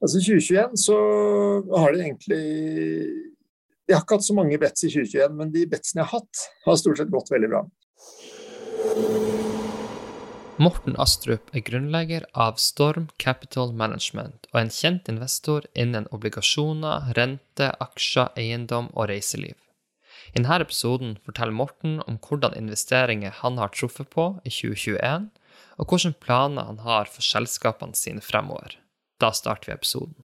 Altså 2021 så har de egentlig De har ikke hatt så mange bets i 2021, men de betsene jeg har hatt, har stort sett gått veldig bra. Morten Astrup er grunnlegger av Storm Capital Management og en kjent investor innen obligasjoner, rente, aksjer, eiendom og reiseliv. I denne episoden forteller Morten om hvordan investeringer han har truffet på i 2021, og hvilke planer han har for selskapene sine fremover. Da starter vi episoden.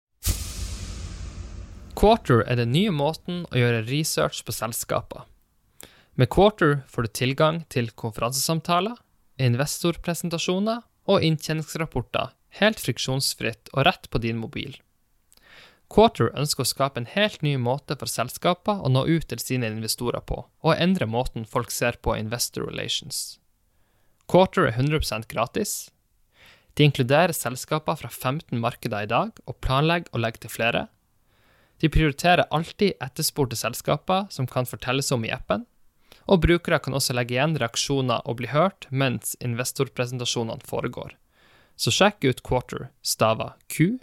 Quarter er den nye måten å gjøre research på selskaper. Med Quarter får du tilgang til konferansesamtaler, investorpresentasjoner og inntjeningsrapporter helt friksjonsfritt og rett på din mobil. Quarter ønsker å skape en helt ny måte for selskaper å nå ut til sine investorer på, og endre måten folk ser på investor relations. Quarter er 100% gratis, de inkluderer selskaper fra 15 markeder i dag, og planlegger å legge til flere. De prioriterer alltid etterspurte selskaper som kan fortelles om i appen, og brukere kan også legge igjen reaksjoner og bli hørt mens investorpresentasjonene foregår. Så sjekk ut Quarter, stava Q-U-A-R-T-R.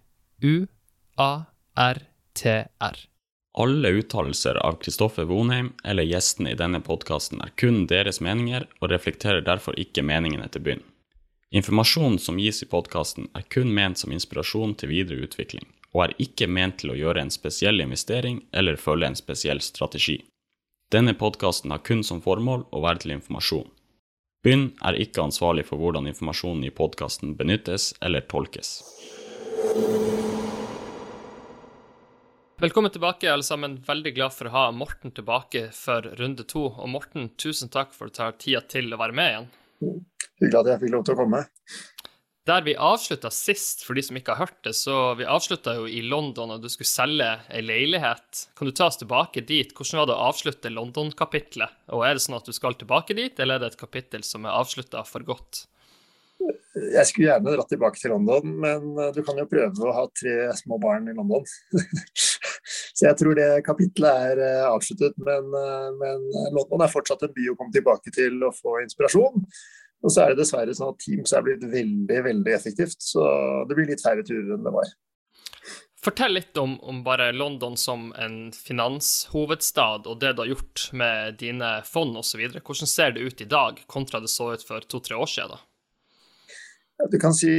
Alle uttalelser av Kristoffer Vonheim eller gjestene i denne podkasten er kun deres meninger, og reflekterer derfor ikke meningene til byen. Informasjonen som gis i podkasten er kun ment som inspirasjon til videre utvikling, og er ikke ment til å gjøre en spesiell investering eller følge en spesiell strategi. Denne podkasten har kun som formål å være til informasjon. Bynn er ikke ansvarlig for hvordan informasjonen i podkasten benyttes eller tolkes. Velkommen tilbake, alle sammen. Veldig glad for å ha Morten tilbake for runde to. Og Morten, tusen takk for at du tar tida til å være med igjen hyggelig at jeg fikk lov til å komme. Der vi avslutta sist, for de som ikke har hørt det, så vi avslutta jo i London, og du skulle selge ei leilighet. Kan du ta oss tilbake dit? Hvordan var det å avslutte London-kapitlet? Og er det sånn at du skal tilbake dit, eller er det et kapittel som er avslutta for godt? Jeg skulle gjerne dratt tilbake til London, men du kan jo prøve å ha tre små barn i London. Så jeg tror det kapitlet er eh, avsluttet. Men, eh, men London er fortsatt en by å komme tilbake til og få inspirasjon. Og så er det dessverre sånn at Teams er blitt veldig veldig effektivt, så det blir litt færre turer enn det var. Fortell litt om, om, bare London som en finanshovedstad, og det du har gjort med dine fond osv. Hvordan ser det ut i dag, kontra det så ut for to-tre år siden? Ja, du kan si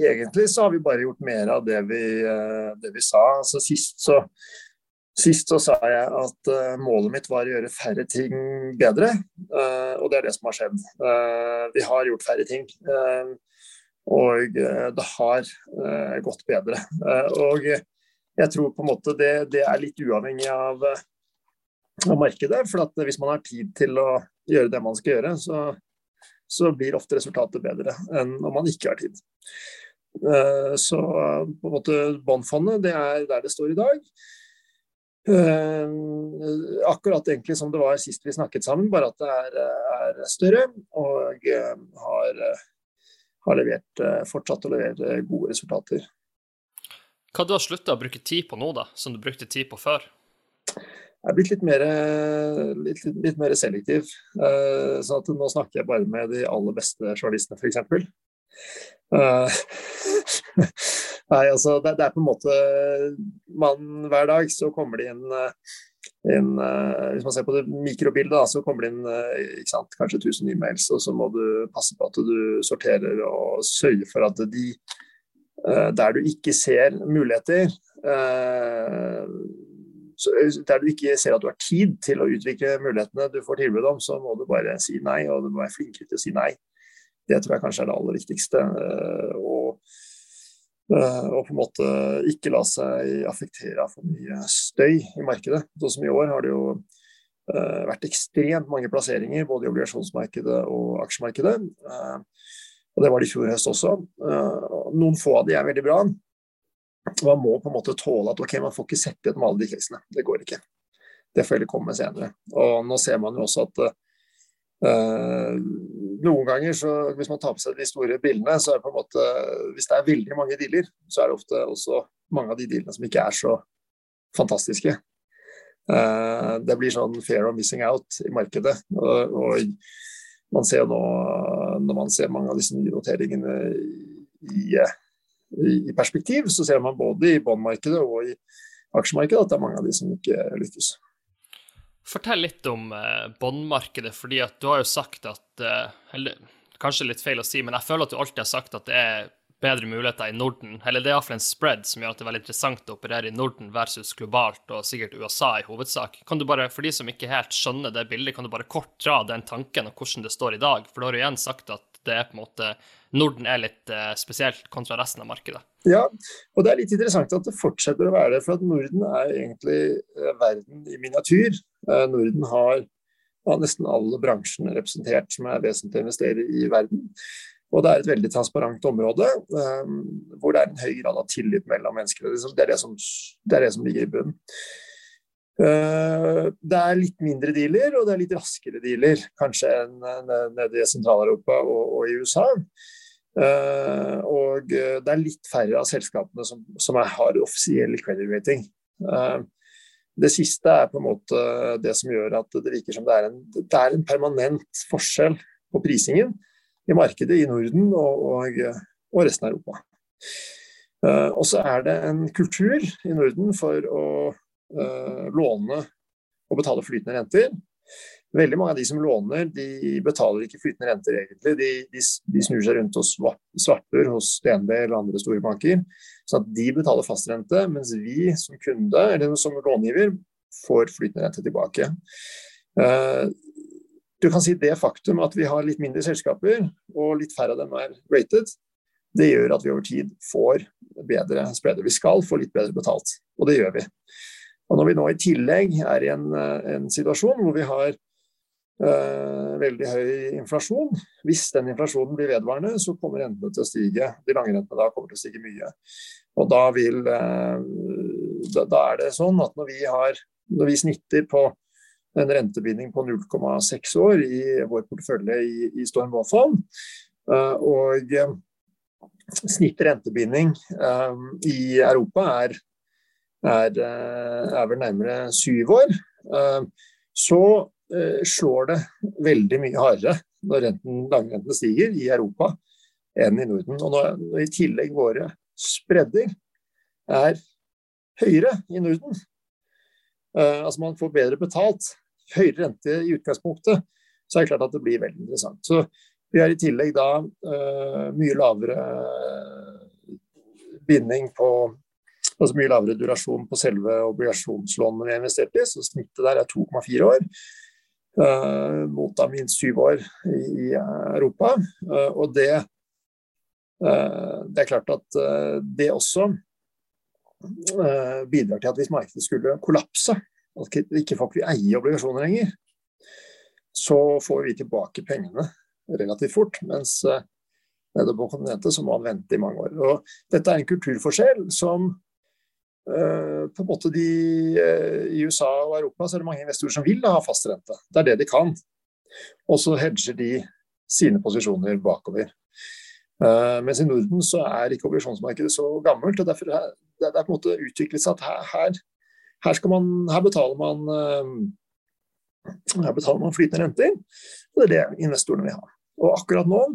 Egentlig så har vi bare gjort mer av det vi, eh, det vi sa. Altså Sist så Sist så sa jeg at uh, målet mitt var å gjøre færre ting bedre, uh, og det er det som har skjedd. Uh, vi har gjort færre ting, og det har gått bedre. og jeg tror på en måte det, det er litt uavhengig av, av markedet. For hvis man har tid til å gjøre det man skal gjøre, så, så blir ofte resultatet bedre enn om man ikke har tid. Så på en måte båndfondet, det er der det står i dag. Uh, akkurat egentlig som det var sist vi snakket sammen, bare at det er, er større og uh, har, har, levert, fortsatt å levere gode resultater. Hva du har slutta å bruke tid på nå, da, som du brukte tid på før? Jeg er blitt litt mer, litt, litt mer selektiv. så at nå snakker jeg bare med de aller beste journalistene, f.eks. Nei, altså det, det, er på en måte man, Hver dag så kommer det inn, inn Hvis man ser på det mikrobildet, da, så kommer det inn ikke sant, kanskje 1000 e-mails, og så må du passe på at du sorterer og sørger for at de der du ikke ser muligheter der du ikke ser at du har tid til å utvikle mulighetene du får tilbud om, så må du bare si nei, og du må være flinkere til å si nei. Det tror jeg kanskje er det aller viktigste. Eh, og på en måte ikke la seg affektere av for mye støy i markedet. Sånn som i år har det jo uh, vært ekstremt mange plasseringer både i obligasjonsmarkedet og aksjemarkedet. Uh, og det var det i fjor høst også. Noen få av de er veldig bra. Man må på en måte tåle at ok, man får ikke sette igjen med alle de casene. Det går ikke. Det får heller komme senere. Og nå ser man jo også at noen ganger, så hvis man tar på seg de store bildene, så er det på en måte Hvis det er veldig mange dealer, så er det ofte også mange av de dealene som ikke er så fantastiske. Uh, det blir sånn fair of missing out i markedet. Og, og man ser jo nå, når man ser mange av disse nye noteringene i, i perspektiv, så ser man både i bondmarkedet og i aksjemarkedet at det er mange av de som ikke lykkes. Fortell litt om eh, båndmarkedet, fordi at du har jo sagt at eh, Eller kanskje litt feil å si, men jeg føler at du alltid har sagt at det er bedre muligheter i Norden. Eller det er iallfall en spread som gjør at det er veldig interessant å operere i Norden versus globalt, og sikkert USA i hovedsak. Kan du bare, For de som ikke helt skjønner det bildet, kan du bare kort dra den tanken og hvordan det står i dag? For da har du igjen sagt at det er på en måte Norden er litt eh, spesielt kontra resten av markedet. Ja, og det er litt interessant at det fortsetter å være det. For at Norden er egentlig eh, verden i miniatyr. Eh, Norden har, av nesten alle bransjene representert som er vesentlig å investere i verden. Og det er et veldig transparent område um, hvor det er en høy grad av tillit mellom mennesker. Det er det som, det er det som ligger i bunnen. Uh, det er litt mindre dealer, og det er litt raskere dealer kanskje enn nede i Sentral-Europa og, og, i USA. Uh, og det er litt færre av selskapene som, som har offisiell credit rating. Uh, det siste er på en måte det som gjør at det virker som det er en, det er en permanent forskjell på prisingen i markedet i Norden og, og, og resten av Europa. Uh, og så er det en kultur i Norden for å uh, låne og betale flytende renter. Veldig mange av de som låner, de betaler ikke flytende renter egentlig. De, de, de snur seg rundt og svarter hos DNB eller andre store banker. Så at de betaler fastrente, mens vi som kunde eller som långiver får flytende rente tilbake. Uh, du kan si det faktum at vi har litt mindre selskaper, og litt færre av dem er rated, det gjør at vi over tid får bedre spreder. Vi skal få litt bedre betalt, og det gjør vi. Og Når vi nå i tillegg er i en, en situasjon hvor vi har veldig høy inflasjon, hvis den inflasjonen blir vedvarende, så kommer rentene til å stige. De lange rentene da kommer til å stige mye. Og da, vil, øh, da, da er det sånn at når vi, har, når vi snitter på en rentebinding på 0,6 år i vår portefølje i, i Storm Wallfall. Uh, og snitt rentebinding i Europa er, er, er, vel nærmere syv år. så slår det veldig mye hardere når renten, langrenten stiger i Europa enn i Norden. Og når, i tillegg våre spredder er høyere i Norden, Uh, altså Man får bedre betalt høyere rente i utgangspunktet, så er det klart at det blir veldig interessant. Så vi har i tillegg da uh, mye lavere binding på Altså mye lavere durasjon på selve obligasjonslånene vi har investert i, så snittet der er 2,4 år. Uh, mot da minst syv år i, i Europa. Uh, og det, det er klart at det også bidrar til at hvis markedet skulle kollapse, at ikke folk vil eie obligasjoner lenger, så får vi tilbake pengene relativt fort. Mens uh, nede på kontinentet så må man vente i mange år. Og dette er en kulturforskjell som uh, på en måte de uh, I USA og Europa så er det mange investorer som vil ha fast rente. Det er det de kan. Og så hedger de sine posisjoner bakover. Uh, mens i Norden så er ikke obligasjonsmarkedet så gammelt. og Derfor er det, er på en måte utviklet seg at her, her her, man, her, betaler man, eh, her betaler man flytende renter, og det er det investorene vil ha. Og akkurat nå eh,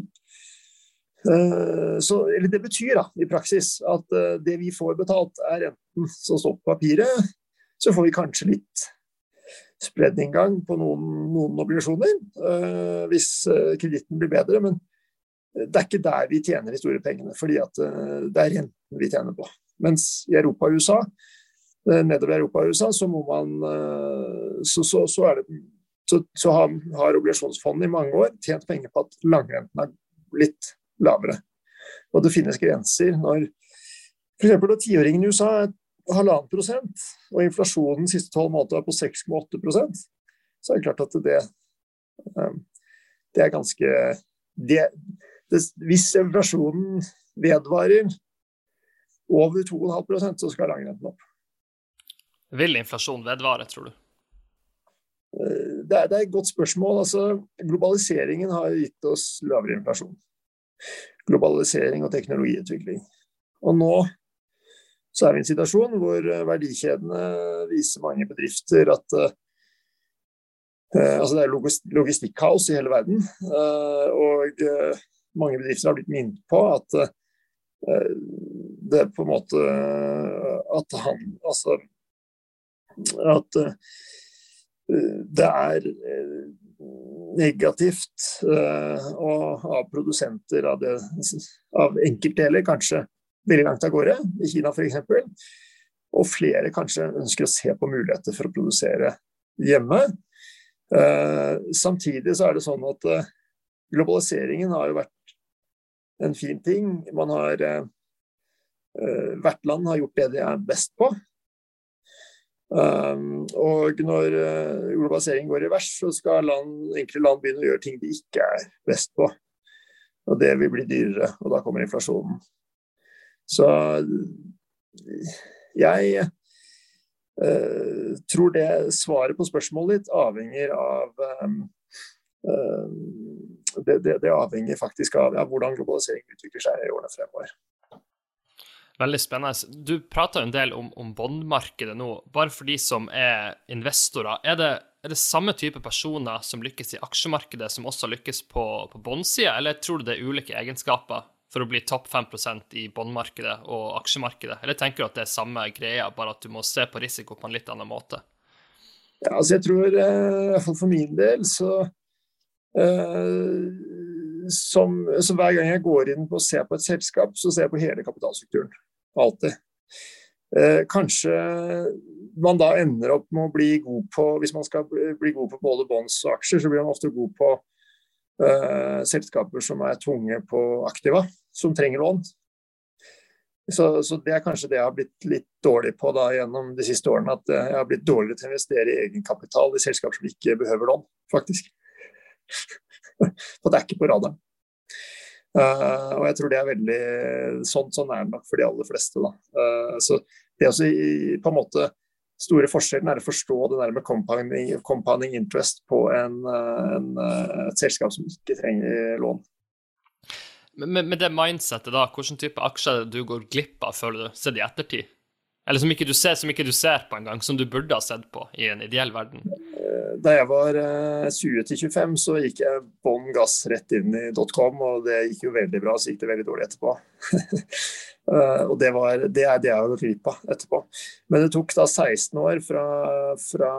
så, eller Det betyr da, i praksis at eh, det vi får betalt, er enten som står på papiret, så får vi kanskje litt spreddinngang på noen, noen obligasjoner uh, hvis kreditten blir bedre. Men det er ikke der vi tjener de store pengene, fordi det er renten vi tjener på. Mens i Europa og USA Eh, nedover i Europa og USA, så må man eh, Så, så, så, det, så, har, har obligasjonsfondet i mange år tjent penger på at langrenten er blitt lavere. Og det finnes grenser når f.eks. når tiåringen i USA er halvannen prosent, og inflasjonen de siste tolv månedene er på 6,8% så er det klart at det, eh, det er ganske det, det, Hvis inflasjonen vedvarer over 2,5% så skal langrenten opp. Vil inflasjon vedvare, tror du? Eh, det er, det er, et godt spørsmål. Altså, globaliseringen har gitt oss lavere inflasjon. Globalisering og teknologiutvikling. Og nå så er vi i en situasjon hvor eh, verdikjedene viser mange bedrifter at uh, altså Det er logistikkaos i hele verden. Og mange bedrifter har blitt minnet på at det på en måte at han Altså at det er negativt Og av produsenter av, det, av enkeltdeler kanskje veldig langt av gårde, i Kina f.eks. Og flere kanskje ønsker å se på muligheter for å produsere hjemme. Eh, samtidig så er det sånn at eh, globaliseringen har jo vært en fin ting. Man har eh, Hvert land har gjort det de er best på. Um, og når uh, globalisering går i vers, så skal land, enkelte land begynne å gjøre ting de ikke er best på. Og det vil bli dyrere, og da kommer inflasjonen. Så jeg uh, tror det svaret på spørsmålet ditt avhenger av um, uh, det, det, det, avhenger faktisk av ja, hvordan globalisering utvikler seg i årene fremover. Veldig spennende. Du prater en del om, om bondmarkedet nå. Bare for de som er investorer. Er det, er det, samme type personer som lykkes i aksjemarkedet, som også lykkes på, på bondsida, eller tror du det er ulike egenskaper for å bli topp 5% i bondmarkedet og aksjemarkedet? Eller tenker du at det er samme greia, bare at du må se på risiko på en litt annen måte? Ja, altså jeg tror, eh, i for min del, så uh, som, så Hver gang jeg går inn på å se på et selskap, så ser jeg på hele kapitalstrukturen. Alltid. Eh, kanskje man da ender opp med å bli god på Hvis man skal bli god på både bonds og aksjer, så blir man ofte god på eh, selskaper som er tunge på aktiva, som trenger lån. Så, så, det er kanskje det jeg har blitt litt dårlig på da gjennom de siste årene. At jeg har blitt dårligere til å investere i egenkapital i selskaper som ikke behøver lån, faktisk. For det er ikke på radaren. Uh, og jeg tror det er veldig sånn, sånn er det nok for de aller fleste. Da. Uh, så det også i, på en måte store forskjellen er å forstå det der med compounding, compounding interest på en, eh, en, et selskap som ikke trenger lån. Med, med det mindsettet, da, hvilken type aksjer du går glipp av, føler du, sett i ettertid? Eller som ikke du ser, som ikke du ser på engang, som du burde ha sett på i en ideell verden? Eh, da jeg var 20 eh, 25, så gikk jeg bånn gass rett inn i dotcom, og det gikk jo veldig bra. Så gikk det veldig dårlig etterpå. Eh, og det, var, det er det jeg har glipp av etterpå. Men det tok da 16 år fra, fra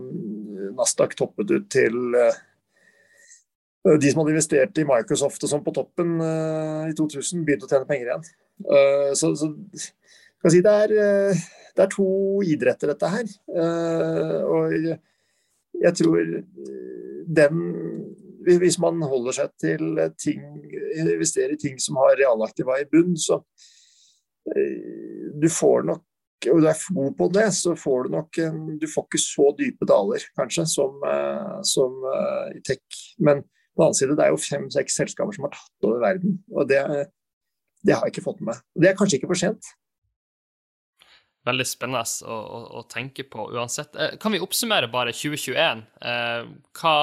mm, Nasdaq toppet ut til de som hadde investert i Microsoft og sånn på toppen i 2000, begynte å tjene penger igjen. så, så Si, det, er, eh, det, er, to idretter, dette her. Eh, og jeg tror eh, den Hvis man holder seg til ting, investerer i ting som har realaktiva i bunn, så du får nok og du er god på det, så får du nok Du får ikke så dype daler, kanskje, som, som i tech. Men på den annen side, det er jo fem-seks selskaper som har tatt over verden. Og det, det har jeg ikke fått med meg. Det er kanskje ikke for sent veldig spennende å, å, å, tenke på uansett. Eh, kan vi oppsummere bare 2021? Eh, hva,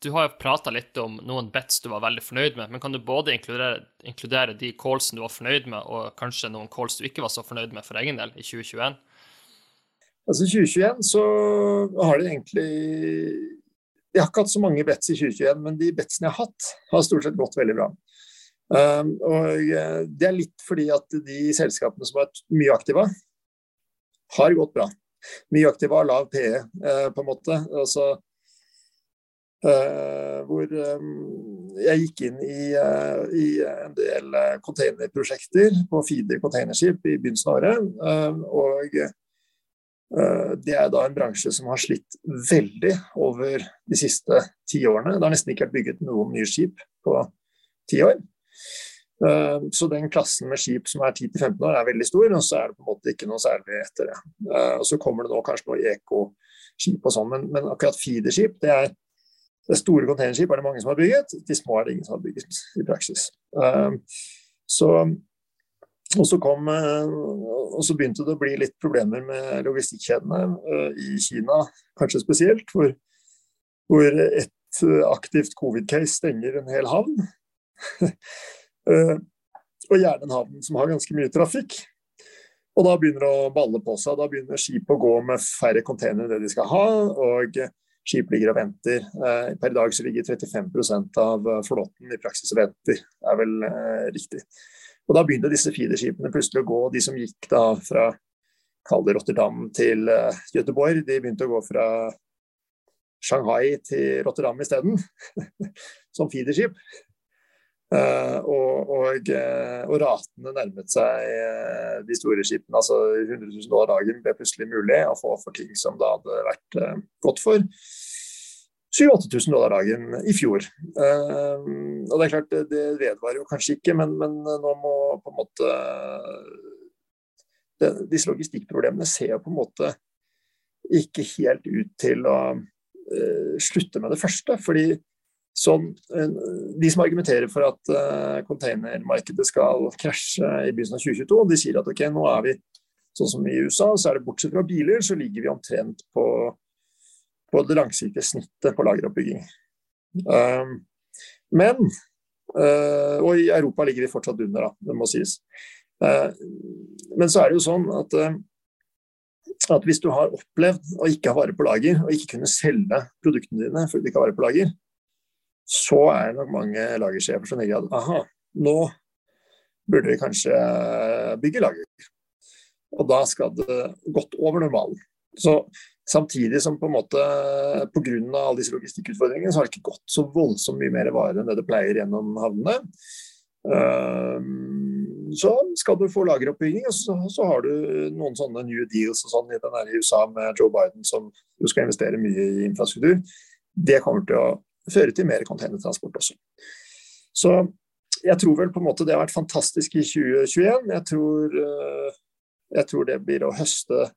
du har jo prata litt om noen bets du var veldig fornøyd med, men kan du både inkludere, inkludere de callsene du var fornøyd med, og kanskje noen calls du ikke var så fornøyd med for egen del i 2021? Altså 2021 så har det egentlig Jeg har ikke hatt så mange bets i 2021, men de betsene jeg har hatt, har stort sett gått veldig bra. Um, og eh, Det er litt fordi at de selskapene som vært mye aktive, har gått bra. Mye aktive har lav PE, eh, på en måte. Altså, eh, hvor eh, jeg gikk inn i, i en del containerprosjekter på feeder containerskip i begynnelsen av året. Og det er da en bransje som har slitt veldig over de siste ti årene. Det har nesten ikke vært bygget noen nye skip på ti år. Eh, så den klassen med skip som er 10-15 år er veldig stor, og så er det på en måte ikke noe særlig etter det. Eh, og Så kommer det nå kanskje noe ekoskip og sånn, men, men, akkurat feederskip, det er, det store containerskip er det mange som har bygget, de små er det ingen som har bygget i praksis. Eh, så, og så, kom, og så begynte det å bli litt problemer med logistikkjedene i Kina, kanskje spesielt, hvor, hvor et aktivt covid-case stenger en hel havn. Eh, og gjerne en havn som har ganske mye trafikk. Og da begynner det å balle på seg. Da begynner skip å gå med færre containere enn det de skal ha. og skip ligger og venter. Per per dag så ligger 35% av flåten i praksis og venter, Det er vel eh, riktig. Og da begynte disse feederskipene plutselig å gå, de som gikk da fra kall Rotterdam til Göteborg, de begynte å gå fra Shanghai til Rotterdam isteden, som feederskip. Uh, og, og, uh, og, ratene nærmet seg uh, de store skipene. altså 100 000 dollar dagen ble plutselig mulig å få for ting som det hadde vært godt for 7000-8000 dollar dagen i fjor. og Det er klart, det, vedvarer jo kanskje ikke, men, men, nå må på en måte Disse logistikkproblemene ser jo på en måte ikke helt ut til å slutte med det første. fordi Sånn, de som argumenterer for at uh, containermarkedet skal krasje i begynnelsen av 2022, de sier at ok, nå er vi sånn som i USA, så er det bortsett fra biler, så ligger vi omtrent på, på det langsiktige snittet på lageroppbygging. Um, men uh, Og i Europa ligger vi fortsatt under, da, det må sies. Uh, men så er det jo sånn at at hvis du har opplevd å ikke ha vare på lager, og ikke kunne selge produktene dine fordi du ikke har vare på lager, så er det nok mange lagersjefer som tenker at aha, nå burde vi kanskje bygge lager. Og da skal det godt over normalen. Så Samtidig som på en måte pga. alle disse logistikkutfordringene, så har det ikke gått så voldsomt mye mer vare enn det det pleier gjennom havnene. Ehm, så skal du få lageroppbygging, og så, så, har du noen sånne new deals og sånn i den USA med Joe Biden, som jo skal investere mye i infrastruktur. Det kommer til å føre til mer containertransport også. Så jeg tror vel på en måte det har vært fantastisk i 2021. Jeg tror, eh, jeg tror det blir å høste,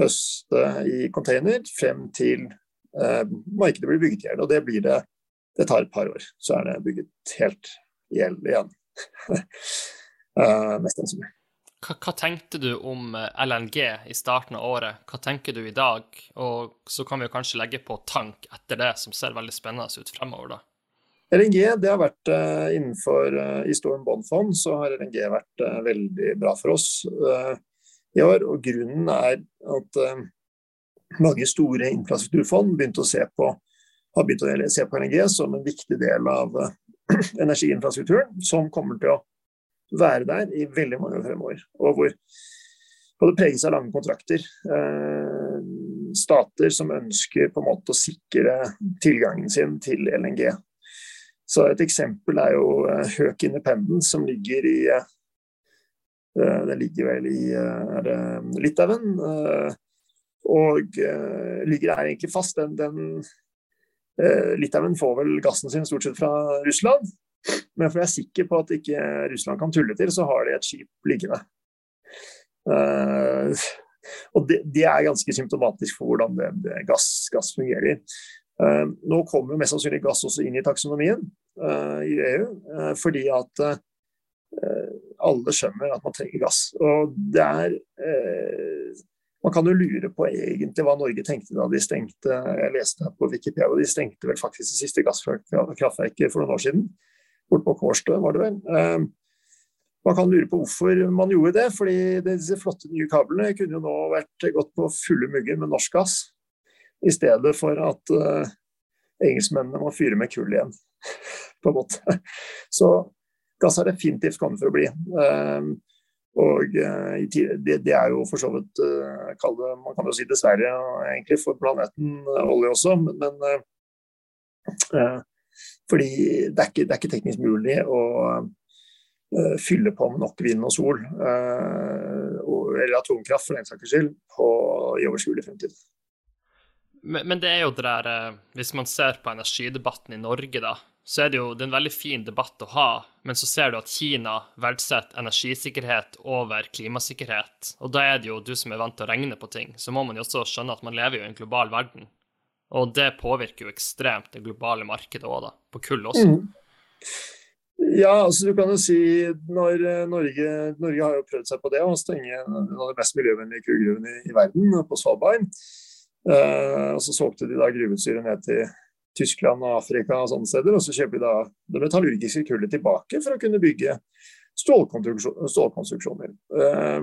høste i container frem til eh, markedet blir bygget i. Og det blir det Det tar et par år, så er det bygget helt i hjel igjen. uh, mest sannsynlig. Hva, hva, tenkte du om eh, LNG i starten av året? Hva tenker du i dag? Og så kan vi kanskje legge på tank etter det, som ser veldig spennende ut fremover, da. LNG det har vært uh, innenfor uh, I Storm Bond-fond så har LNG vært uh, veldig bra for oss i år. og Grunnen er at mange store infrastrukturfond begynte å se på, har begynt å se på LNG som en viktig del av energiinfrastrukturen, som kommer til å være der i veldig mange år fremover. Og hvor, og det preges av lange kontrakter. Eh, stater som ønsker på en måte å sikre tilgangen sin til LNG. Så Et eksempel er jo Høk eh, Independence, som ligger i eh, Det ligger vel i er Litauen. Og ligger der egentlig fast. Den, den Litauen får vel gassen sin stort sett fra Russland. Men for jeg er sikker på at ikke Russland kan tulle til, så har de et skip liggende. Uh, og det, det, er ganske symptomatisk for hvordan det, det gass, gass, fungerer. Uh, nå kommer mest sannsynlig gass også inn i taksonomien uh, i EU, fordi at alle skjønner at man trenger gass. Og det er Man kan jo lure på egentlig hva Norge tenkte da de stengte Jeg leste på Wikipedia, og de stengte vel faktisk det siste gasskraftverket for noen år siden bort på Kårstø, var det vel. Ehm, man kan lure på hvorfor man gjorde det, fordi disse flotte nye kablene kunne jo nå vært gått på fulle mugger med norsk gass, i stedet for at uh, engelskmennene må fyre med kull igjen, på en måte. Så gass har definitivt kommet for å bli. Um, og uh, det, det, er jo for så vidt uh, Man kan jo si dessverre egentlig for planeten olje også, men uh, fordi det er ikke, det er ikke teknisk mulig å uh, fylle på med nok vind og sol, uh, eller atomkraft for den saks skyld, på, i overskuelig fremtid. Men, men, det er jo det der eh, Hvis man ser på energidebatten i Norge, da, så er det jo det er en veldig fin debatt å ha, men så ser du at Kina verdsetter energisikkerhet over klimasikkerhet. Og da er det jo du som er vant til å regne på ting, så må man jo også skjønne at man lever jo i en global verden. Og det påvirker jo ekstremt det globale markedet òg, da. På kull også. Mm. Ja, altså du kan jo si når eh, Norge, Norge har jo prøvd seg på det å stenge en av de mest miljøvennlige kullgruvene i, i, verden, på Svalbard. Eh, og så solgte de da gruveutstyret ned til Tyskland og Afrika og sånne steder. Og så kjøper de da det metallurgiske kullet tilbake for å kunne bygge stålkonstruksjoner. Eh,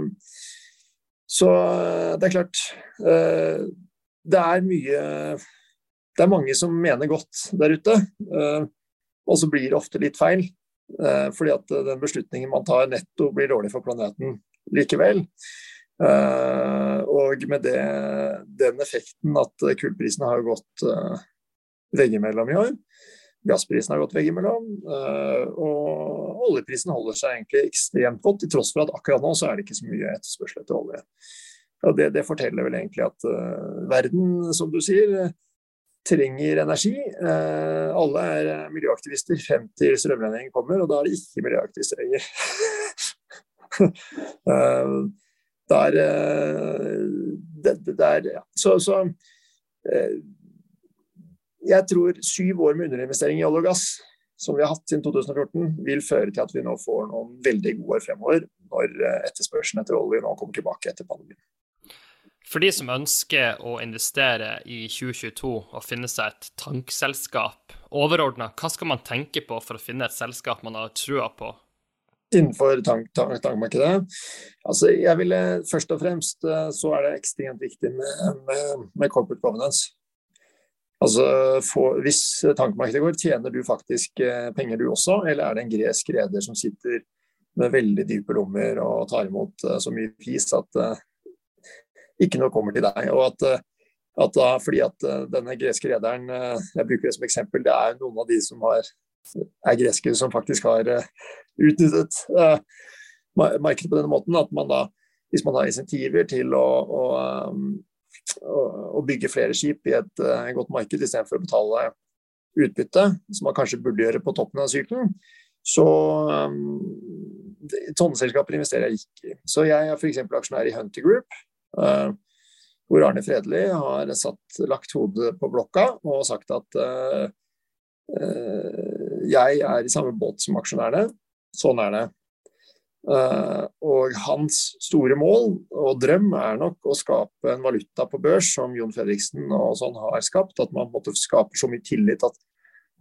så eh, det er klart eh, det er mye Det er mange som mener godt der ute, uh, og så blir det ofte litt feil. fordi at den beslutningen man tar netto blir dårlig for planeten likevel. Og med det, den effekten at kullprisen har gått veggimellom i år, gassprisen har gått veggimellom, og oljeprisen holder seg egentlig ekstremt godt, til tross for at akkurat nå så er det ikke så mye etterspørsel etter olje. Og det, det forteller vel egentlig at verden, som du sier, trenger energi. Uh, alle er eh, miljøaktivister frem til strømregningen kommer, og da er det ikke miljøaktivister lenger. eh, der, det, det er ja. Så, så eh, jeg tror syv år med underinvestering i olje og gass, som vi har hatt siden 2014, vil føre til at vi nå får noen veldig gode år fremover, når eh, etterspørselen etter olje nå kommer tilbake etter pandemien. For de som ønsker å investere i 2022 og finne seg et tankselskap, overordna, hva skal man tenke på for å finne et selskap man har trua på? Innenfor tank, tank, tankmarkedet? Altså, jeg ville Først og fremst eh, så er det ekstremt viktig med, med, med corporate governance. Altså, for, Hvis tankmarkedet går, tjener du faktisk eh, penger du også, eller er det en gresk reder som sitter med veldig dype lommer og tar imot eh, så mye pris at ikke noe kommer til deg. og at, eh, at da, fordi at eh, denne greske rederen, eh, jeg bruker det som eksempel, det er noen av de som har, er greske som faktisk har utnyttet markedet på denne måten. At man da, hvis man har insentiver til å, å, å bygge flere skip i et godt marked istedenfor å betale utbytte, som man kanskje burde gjøre på toppen av sykelen, så um, Sånne investerer jeg ikke i. Så jeg er f.eks. aksjonær i Hunter Group, hvor Arne Fredli har satt, lagt hodet på blokka og sagt at uh, uh, jeg er i samme båt som aksjonærene. Sånn er det. Uh, og hans store mål og drøm er nok å skape en valuta på børs som Jon Fredriksen og sånn har skapt. At man måtte skape så mye tillit at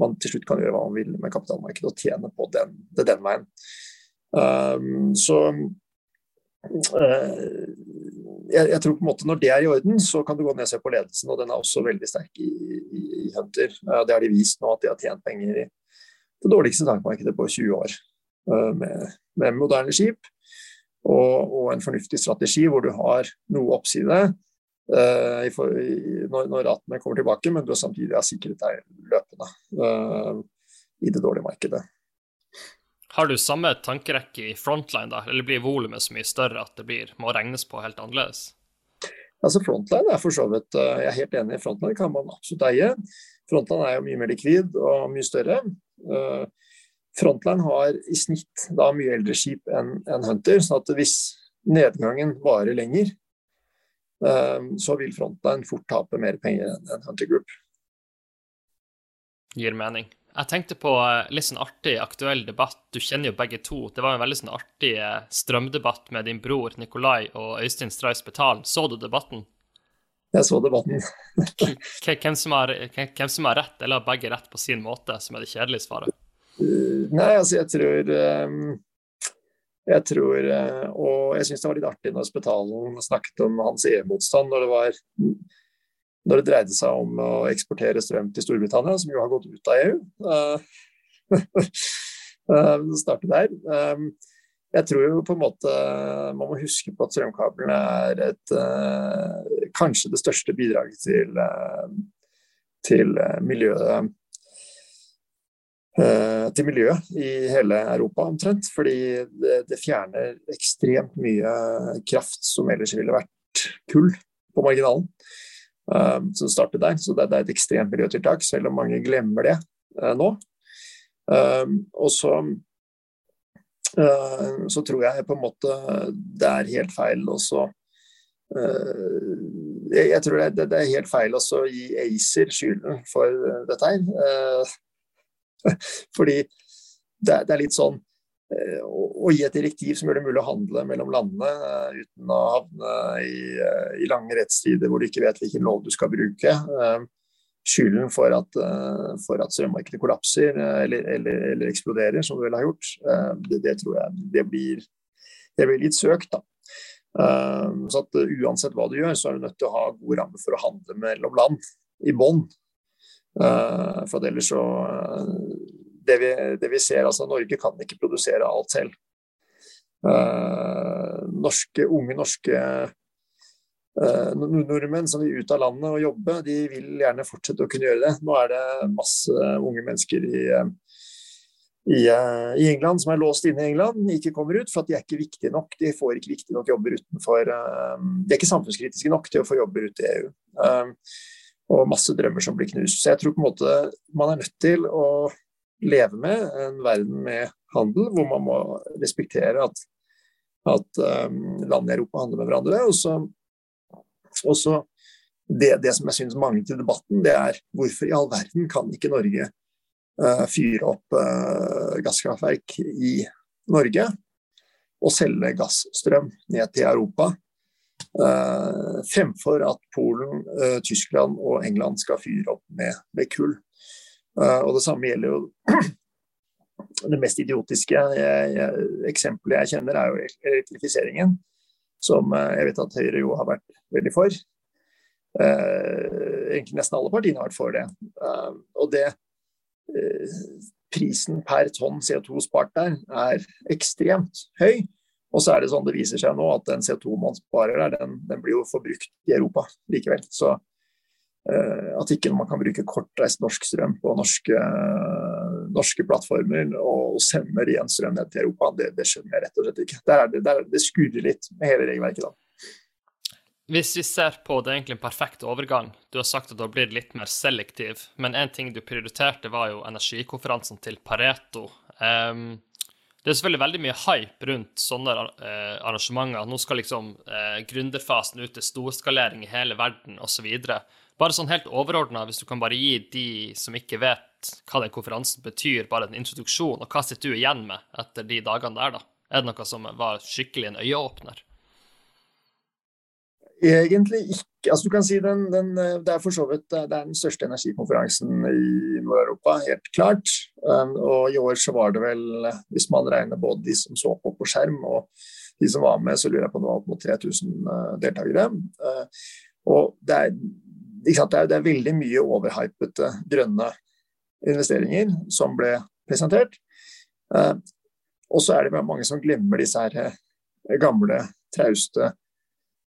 man til slutt kan gjøre hva man vil med kapitalmarkedet og tjene på den, det den veien. Så jeg, jeg, tror på en måte Når det er i orden, så kan du gå ned og se på ledelsen, og den er også veldig sterk i, i, i Hunter. Det har de vist nå, at de har tjent penger i det dårligste tankmarkedet på 20 år. Eh, med, med moderne skip og, og, en fornuftig strategi hvor du har noe oppside uh, i, når, når ratene kommer tilbake, men du samtidig har sikret deg løpende uh, i det dårlige markedet. Har du samme tankerekke i frontline, da, eller blir volumet så mye større at det blir, må regnes på helt annerledes? Altså Frontline er for så vidt eh, Jeg er helt enig, i frontline kan man absolutt eie. Frontline er jo mye mer likvid og mye større. Eh, frontline har i snitt da mye eldre skip enn Hunter, sånn at hvis nedgangen varer lenger, eh, så vil Frontline fort tape mer penger enn Hunter Group. Gir mening. Jeg tenkte på eh, litt sånn artig aktuell debatt. Du kjenner jo begge to. Det var en veldig sånn artig eh, strømdebatt med din bror Nikolai og Øystein Stray Spetal. Så du debatten? Jeg så debatten. hvem, som har, hvem som har rett, eller har begge rett på sin måte, som er det kjedelige svaret? Uh, nei, altså jeg tror um, Jeg tror Og jeg syns det var litt artig når Spetalen snakket om hans EU-motstand når det var når det dreide seg om å eksportere strøm til Storbritannia, som jo har gått ut av EU. Uh, starte der. Um, jeg tror jo på en måte man må huske på at strømkablene er et, kanskje det største bidraget til, til miljøet til miljøet i hele Europa omtrent. Fordi det, det, fjerner ekstremt mye kraft som ellers ville vært kull på marginalen. Um, som startet der. Så det, er et ekstremt miljøtiltak, selv om mange glemmer det uh, nå. Um, og så, så tror jeg på en måte det er helt feil også jeg, tror det, er helt feil også å gi ACER skylden for dette her. fordi det, er litt sånn å gi et direktiv som gjør det mulig å handle mellom landene uh, uten å havne i, uh, i, lange rettstider hvor du ikke vet hvilken lov du skal bruke. Skylden for at, for at strømmarkedet kollapser eller, eller, eller, eksploderer, som det vel har gjort, det, det, tror jeg det blir, det blir litt søkt. da. så at Uansett hva du gjør, så er du nødt til å ha gode rammer for å handle mellom land i bånn. for at ellers så det, vi, det, vi, ser, altså Norge kan ikke produsere alt selv. Uh, norske, unge norske uh, nordmenn som vil ut av landet og jobbe, de vil gjerne fortsette å kunne gjøre det. Nå er det masse unge mennesker i, i, i England som er låst inne i England, ikke kommer ut for at de er ikke viktige nok. De får ikke viktige nok jobber utenfor uh, De er ikke samfunnskritiske nok til å få jobber ute i EU og masse drømmer som blir knust. Så jeg tror på en måte man er nødt til å leve med en verden med handel, hvor man må respektere at, at um, land i Europa handler med hverandre. Og så, og så det, det, som jeg syns mangler til debatten, det er hvorfor i all verden kan ikke Norge uh, fyre opp uh, gasskraftverk i Norge og selge gassstrøm ned til Europa Uh, fremfor at Polen, Tyskland og England skal fyre opp med, med kull. Uh, og Det samme gjelder jo det mest idiotiske eksempelet jeg kjenner, er jo elektrifiseringen. Som jeg vet at Høyre jo har vært veldig for. egentlig nesten alle partiene har vært for det. og det Prisen per tonn CO2 spart der er ekstremt høy. Og så er det sånn det viser seg nå at den CO2 man sparer der, den, den blir jo forbrukt i Europa likevel. Så at ikke man kan bruke kortreist norsk strøm på norske, uh, norske plattformer og sender igjen strøm ned til Europa, det, det, skjønner jeg rett og slett ikke. Der er det, der, det skurrer litt med hele regelverket da. Hvis vi ser på det er egentlig en perfekt overgang, du har sagt at du har blitt litt mer selektiv, men en ting du prioriterte var jo energikonferansen til Pareto. Um, det er selvfølgelig veldig mye hype rundt sånne eh, arrangementer. Nå skal liksom eh, gründerfasen ut til storskalering i hele verden osv. Bare sånn helt overordna, hvis du kan bare gi de som ikke vet hva den konferansen betyr, bare en introduksjon, og hva sitter du igjen med etter de dagene der, da? Er det noe som var skikkelig en øyeåpner? Egentlig ikke. Altså, du kan si den, den, Det er for så vidt det er den største energikonferansen i Nord-Europa, helt klart. Um, og i år så var det vel, hvis man regner både de som så på på skjerm og de som var med, så lurer jeg på noe opp mot 3000 uh, deltakere. Uh, og det er, det, er, det er, veldig mye overhypete grønne investeringer som ble presentert. Eh, og så er det mange som glemmer disse her gamle, trauste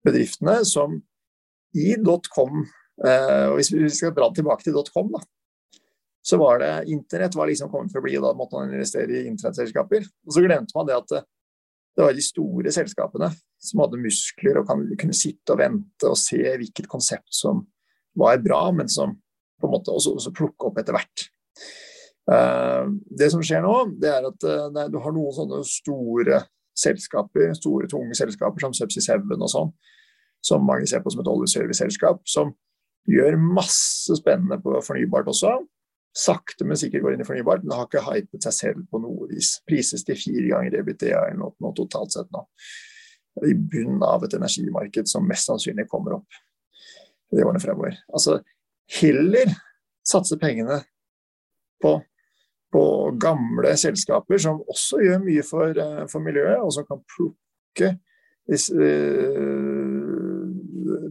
bedriftene som i dotcom eh, og Hvis vi skal dra tilbake til dotcom, da, så var det internett var liksom kommet for å bli, og da måtte man investere i internettselskaper. Og så glemte man det at det, det var de store selskapene som hadde muskler og kunne sitte og vente og se hvilket konsept som var bra, men som på en måte også, også plukke opp etter hvert. Uh, det som skjer nå, det er at uh, du har noen sånne store selskaper, store, tunge selskaper som Subsea Seven og sånn, som mange ser på som et oljeserviceselskap, som gjør masse spennende på fornybart også. Sakte, men sikkert går inn i fornybart, men har ikke hypet seg selv på noe vis. Prises til fire ganger EBTA eller noe, noe totalt sett nå. I bunnen av et energimarked som mest sannsynlig kommer opp i årene fremover. Altså heller satse pengene på, på gamle selskaper som også gjør mye for, eh, for miljøet, og som kan plukke disse,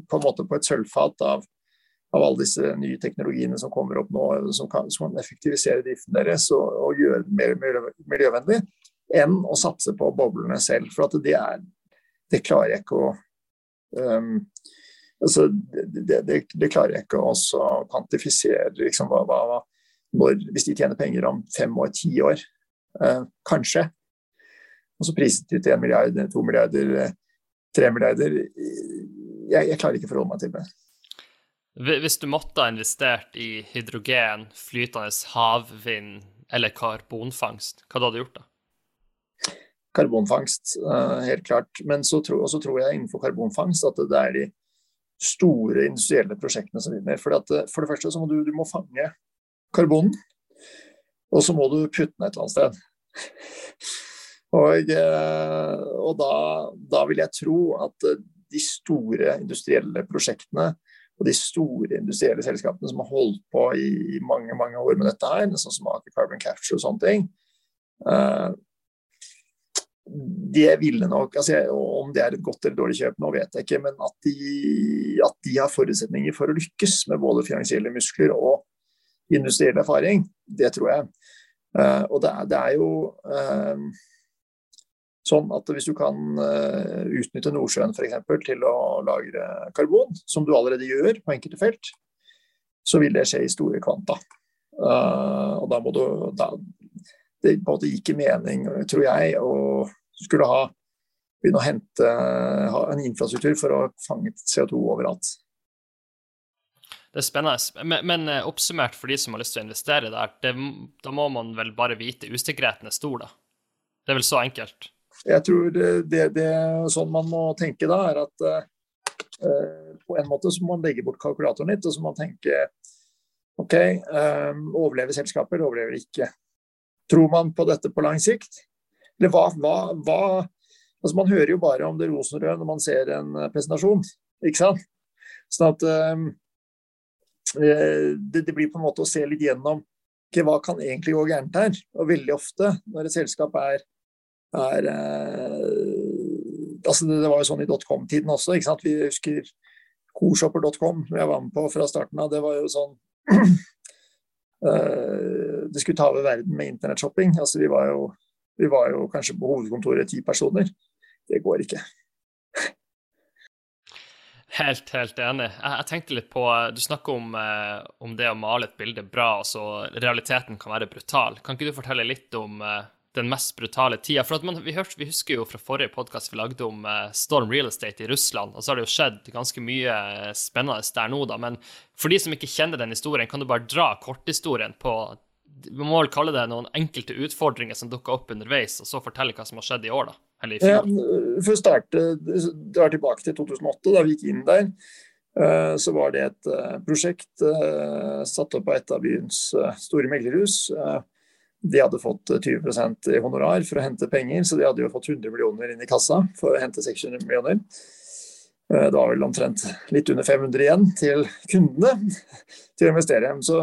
på en måte på et sølvfat av, av alle disse nye teknologiene som kommer opp nå, som kan, som kan effektivisere driften deres og, og gjøre den mer miljøvennlig, enn å satse på boblene selv. For at det, er, det klarer jeg ikke å um, altså det, det, det, klarer jeg ikke å kvantifisere. Liksom, hva, hva, når, hvis de tjener penger om fem år, ti år, eh, kanskje. Og så priset de til 1 milliard, 2 milliarder, 3 milliarder jeg, jeg klarer ikke å forholde meg til det. Hvis du måtte ha investert i hydrogen, flytende havvind eller karbonfangst, hva hadde du gjort da? Karbonfangst, uh, helt klart. Men så tror, tror jeg innenfor karbonfangst at det er de store industrielle prosjektene som vinner. For, at, for det første så må du, du må fange karbonen, og så må du putte den et eller annet sted. og, uh, og da, da, vil jeg tro at de store industrielle prosjektene og de store industrielle selskapene som har holdt på i mange mange år med dette her, sånn som Aker Carbon Capture og sånne ting, det ville nok altså Om det er et godt eller dårlig kjøp, nå vet jeg ikke, men at de, at de har forutsetninger for å lykkes med både finansielle muskler og industriell erfaring, det tror jeg. og det er, det er jo sånn at hvis du kan utnytte Nordsjøen f.eks. til å lagre karbon, som du allerede gjør på enkelte felt, så vil det skje i store kvanta. og da må du da, Det måte gir ikke mening, tror jeg, å skulle ha begynne å hente en infrastruktur for å fange CO2 overalt. Det er spennende. Men, men, eh, oppsummert for de som har lyst til å investere der, det, da må man vel bare vite usikkerheten er stor, da? Det er vel så enkelt? Jeg tror det, det, det sånn man må tenke da, er at uh, på en måte så må man legge bort kalkulatoren litt, og så må man tenke OK, um, overlever selskapet eller overlever ikke? Tror man på dette på lang sikt? Eller hva, hva, hva Altså, man hører jo bare om det rosenrøde når man ser en eh, presentasjon, ikke sant. Sånn at um, det, det, blir på en måte å se litt gjennom okay, hva kan egentlig gå gærent her. Og veldig ofte når et selskap er, er uh, altså det, det, var jo sånn i dotcom-tiden også. ikke sant? Vi husker korshopper.com, som jeg var med på fra starten av. Det var jo sånn uh, Det skulle ta over verden med internettshopping. Altså, vi var jo vi var jo kanskje på hovedkontoret ti personer. Det går ikke. Helt, helt enig. Jeg, jeg, tenkte litt på Du snakker om, eh, om, det å male et bilde bra, så realiteten kan være brutal. Kan ikke du fortelle litt om eh, den mest brutale tida? For man, vi, hørte, vi, husker jo fra forrige podkast vi lagde om eh, Storm Real Estate i Russland, og så har det jo skjedd ganske mye eh, spennende der nå, da. Men for de som ikke kjenner den historien, kan du bare dra korthistorien på vi må vel kalle det noen enkelte utfordringer som dukka opp underveis, og så fortelle hva som har skjedd i år, da? Eller i fjor? Ja, for å starte, dra tilbake til 2008, da vi gikk inn der. Eh, så var det et eh, prosjekt eh, satt opp av et av byens store meglerhus. De hadde fått 20 i honorar for å hente penger, så de hadde jo fått 100 millioner inn i kassa for å hente 600 millioner. Det var vel omtrent litt under 500 igjen til kundene til å investere. Så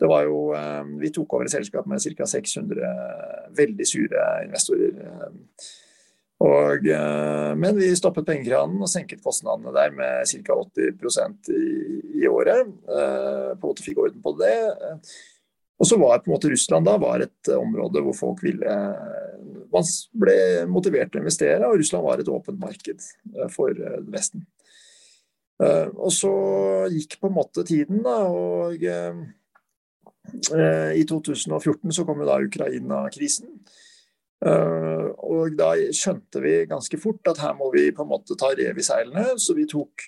det var jo, eh, Vi tok over et selskap med ca. 600 veldig sure investorer. Eh, og, eh, men vi stoppet pengekranen og senket kostnadene der med ca. 80 i, i året. På en måte fikk orden på det. Og så var på en måte Russland da var et område hvor folk ville Man ble motivert til å investere, og Russland var et åpent marked for Vesten. Og så gikk på en måte tiden, da. og Eh, I 2014 så kom da Ukraina-krisen. Eh, og da skjønte vi ganske fort at her må vi på en måte ta rev i seilene. Så vi tok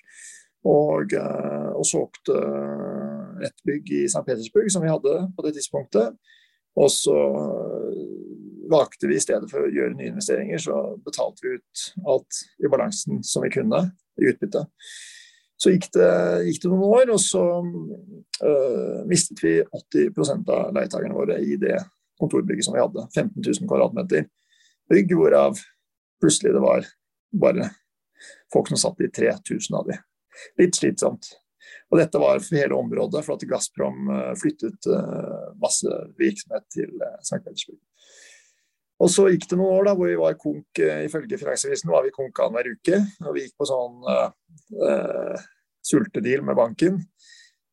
og, eh, og solgte et bygg i St. Petersburg som vi hadde på det tidspunktet. Og så valgte vi i stedet for å gjøre nye investeringer, så betalte vi ut alt i balansen som vi kunne i utbytte. Så gikk det, gikk det, noen år, og så øh, mistet vi 80% av leietakerne våre i det kontorbygget som vi hadde. 15 000 kvadratmeter bygg, hvorav plutselig det var bare folk som satt i 3000 av de. Litt slitsomt. Og dette var for hele området, for at Gazprom øh, flyttet øh, masse virksomhet til St. Petersburg. Og så gikk det noen år da, hvor vi var konk, eh, ifølge Finansavisen var vi konk annenhver uke. Og vi gikk på sånn uh, sultedeal med banken.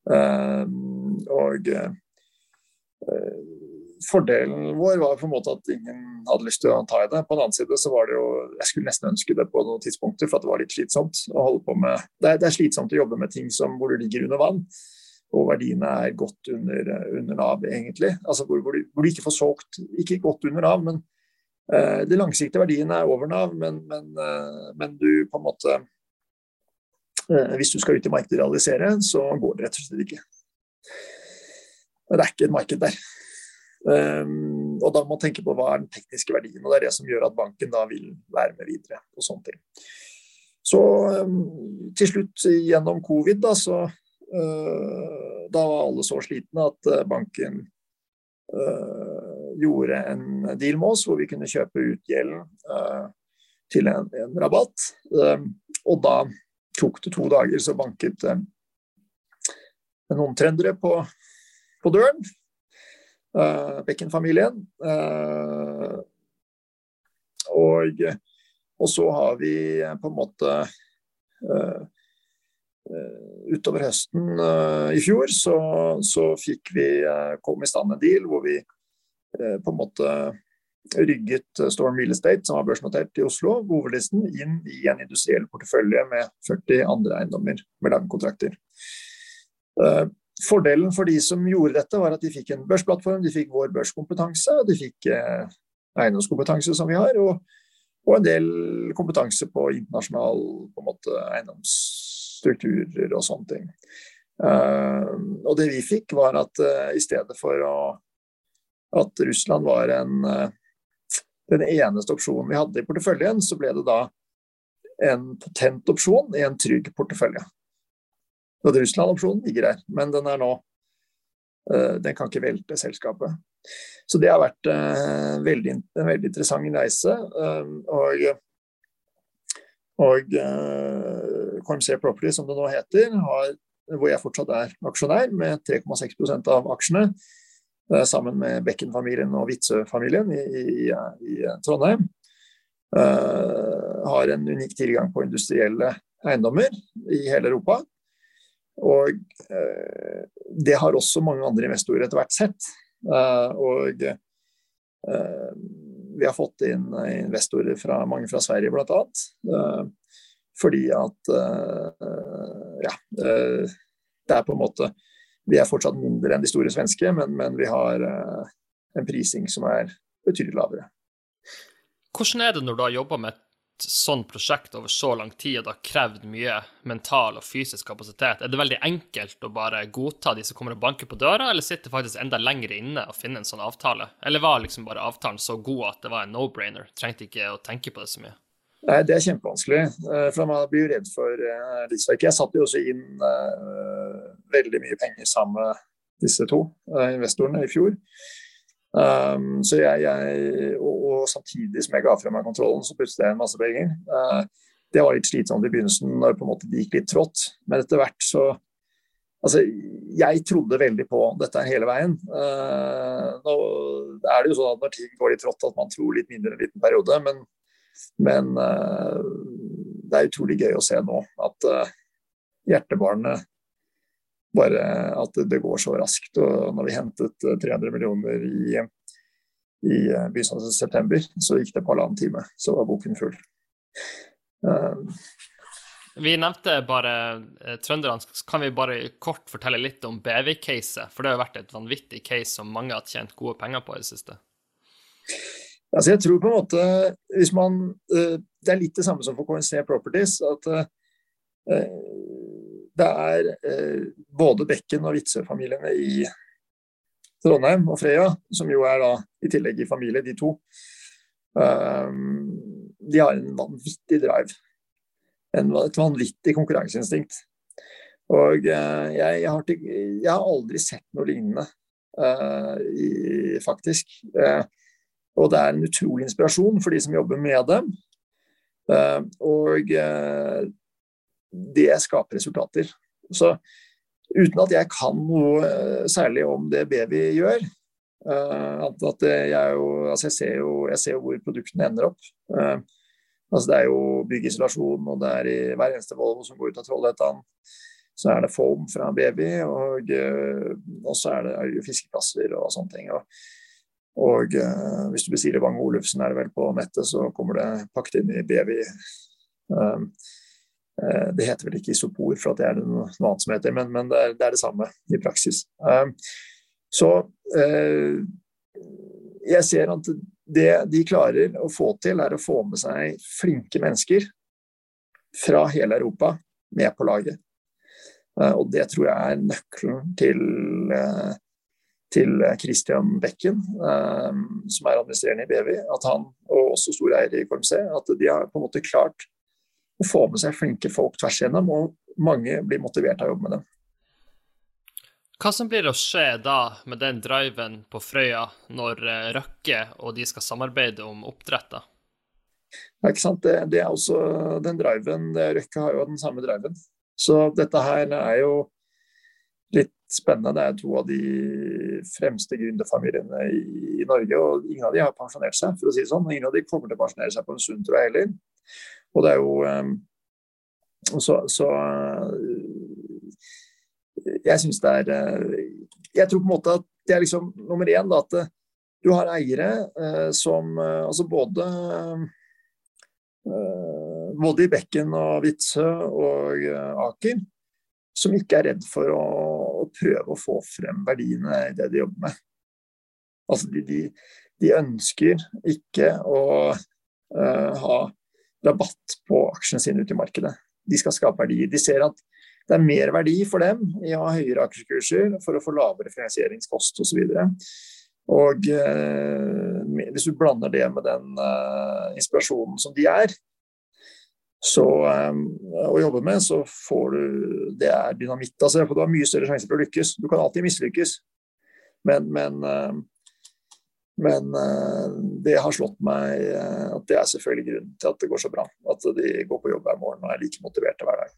Uh, og uh, fordelen vår var på en måte at ingen hadde lyst til å ta i det. På den annen side så var det jo Jeg skulle nesten ønske det på noen tidspunkter, for at det var litt slitsomt å holde på med Det er, det er slitsomt å jobbe med ting som, hvor du ligger under vann og verdiene er godt under, under Nav, egentlig. Altså hvor, hvor, du, hvor, du, ikke får solgt, ikke godt under Nav, men de langsiktige verdiene er over Nav, men, men, eh, men, du på en måte eh, Hvis du skal ut i markedet og realisere, så går det rett og slett ikke. Det er ikke et marked der. og da må man tenke på hva er den tekniske verdien, og det er det som gjør at banken da vil være med videre. og sånne ting. Så til slutt, gjennom covid, da, så da var alle så slitne at banken gjorde en deal med oss hvor vi kunne kjøpe ut gjelden uh, til en, en rabatt. Uh, og da tok det to dager, så banket uh, noen trøndere på, på døren. Bekken-familien. og, og så har vi på en måte utover høsten uh, i fjor så, så fikk vi uh, kom i stand en deal hvor vi på en måte rygget Storm Real Estate, som var børsnotert i Oslo, hovedlisten, inn i en industriell portefølje med 40 andre eiendommer med lange kontrakter. Fordelen for de som gjorde dette, var at de fikk en børsplattform, de fikk vår børskompetanse, de fikk eiendomskompetanse som vi har, og, og en del kompetanse på internasjonal på måte, eiendomsstrukturer og sånne ting. Og det vi fikk, var at i stedet for å, at Russland var en, uh, den eneste opsjonen vi hadde i porteføljen, så ble det da en potent opsjon i en trygg portefølje. Og Russland-opsjonen ligger der, men den er nå Den kan ikke velte selskapet. Så det har vært veldig, en veldig interessant reise. og og KMC Property, som det nå heter, har hvor jeg fortsatt er aksjonær med 3,6% av aksjene. Sammen med Bekken-familien og Witzøe-familien i, i, i, Trondheim. Uh, har en unik tilgang på industrielle eiendommer i hele Europa. Og uh, det har også mange andre investorer etter hvert sett. Uh, og vi har fått inn investorer fra mange fra Sverige bl.a. Fordi at uh, ja, uh, det er på en måte Vi er fortsatt mindre enn de store svenske, men, men vi har uh, en prising som er betydelig lavere. Hvordan er det når du har jobba med et sånt prosjekt over så lang tid, og det har krevd mye mental og fysisk kapasitet? Er det veldig enkelt å bare godta de som kommer og banker på døra, eller sitter faktisk enda lenger inne og finner en sånn avtale? Eller var liksom bare avtalen så god at det var en no-brainer? Trengte ikke å tenke på det så mye? Nei, Det er kjempevanskelig. Eh, for Man blir jo redd for uh, livsverket. Jeg satte jo også inn uh, veldig mye penger sammen med disse to uh, investorene i fjor. Um, så jeg, jeg og, og, samtidig som jeg ga fra meg kontrollen, så puttet jeg en masse penger. Uh, det var litt slitsomt i begynnelsen når på en måte det gikk litt trått, men etter hvert så Altså, jeg trodde veldig på dette hele veien. Nå er det jo sånn at når ting går litt trått, at man tror litt mindre en liten periode, men men uh, det er utrolig gøy å se nå at uh, hjertebarnet bare at det går så raskt. Og når vi hentet 300 eh, millioner i, i begynnelsen av september, så gikk det på halvannen time. Så var boken full. Uh, vi nevnte bare eh, trønderne. Kan vi bare kort fortelle litt om BV-caset? For det har jo vært et vanvittig case som mange har tjent gode penger på i det siste. Altså jeg tror på en måte hvis man, eh, Det er litt det samme som for KNC Properties. at eh, det er eh, både Bekken og Witzøe-familiene i Trondheim og Freya, som jo er da i tillegg i familie, de to. De har en vanvittig drive. et vanvittig konkurranseinstinkt. Og jeg, jeg, har, jeg, har, aldri sett noe lignende, faktisk. Og det er en utrolig inspirasjon for de som jobber med dem. Eh, og eh, det skaper resultater. Så uten at jeg kan noe eh, særlig om det Baby gjør at jeg, jo, altså jeg, ser jo, jeg ser jo hvor produktene ender opp. Altså det er jo byggisolasjon, og det er i hver eneste Volvo som går ut av Trollhättan. Så er det foam fra Baby, og, og så er det fiskeplasser og sånne ting. Og og eh, hvis du bestiller Bang Olufsen er det vel på nettet, så kommer det pakket inn i BV. Um, uh, det heter vel ikke isopor, for at det er det noe, annet som heter, men, men det, er, det, er, det samme i praksis. Um, så eh, jeg ser at det de klarer å få til, er å få med seg flinke mennesker fra hele Europa med på laget. Og det tror jeg er nøkkelen til til Christian Bekken, um, som er administrerende i BV, at han, og også store eiere i KMC, at de har på en måte klart å få med seg flinke folk tvers igjennom, og mange blir motivert av å jobbe med dem. Hva som blir å skje da med den driven på Frøya når eh, Røkke og de skal samarbeide om oppdrett? da? Ja, ikke sant? Det, det, er også den driven. Røkke har jo den samme driven. Så dette her er jo litt spennende. Det er to av de fremste gründerfamiliene i, Norge, og ingen av de har pensjonert seg, for å si det sånn. Ingen av de kommer til å pensjonere seg på en stund, tror jeg heller. Og det er jo um, Så, så jeg syns det er uh, Jeg tror på en måte at det er liksom nummer én da, at du har eiere eh, som altså både både i Bekken og Vitsø og Aker, som ikke er redd for å, å prøve å få frem verdiene i det de jobber med. Altså de, de, de ønsker ikke å uh, ha rabatt på aksjene sine ute i markedet. De skal skape verdi. De ser at det er mer verdi for dem i å ha høyere aksjekurser for å få lavere finansieringskost osv. Og, uh, hvis du blander det med den eh, inspirasjonen som de er, så, um, å jobbe med, så får du Det er dynamitt. Altså, du har mye større sjanse for å lykkes. Du kan alltid mislykkes, men, men uh, men uh, det har slått meg uh, at det er selvfølgelig grunnen til at det går så bra. At de går på jobb hver morgen og er like motiverte hver dag.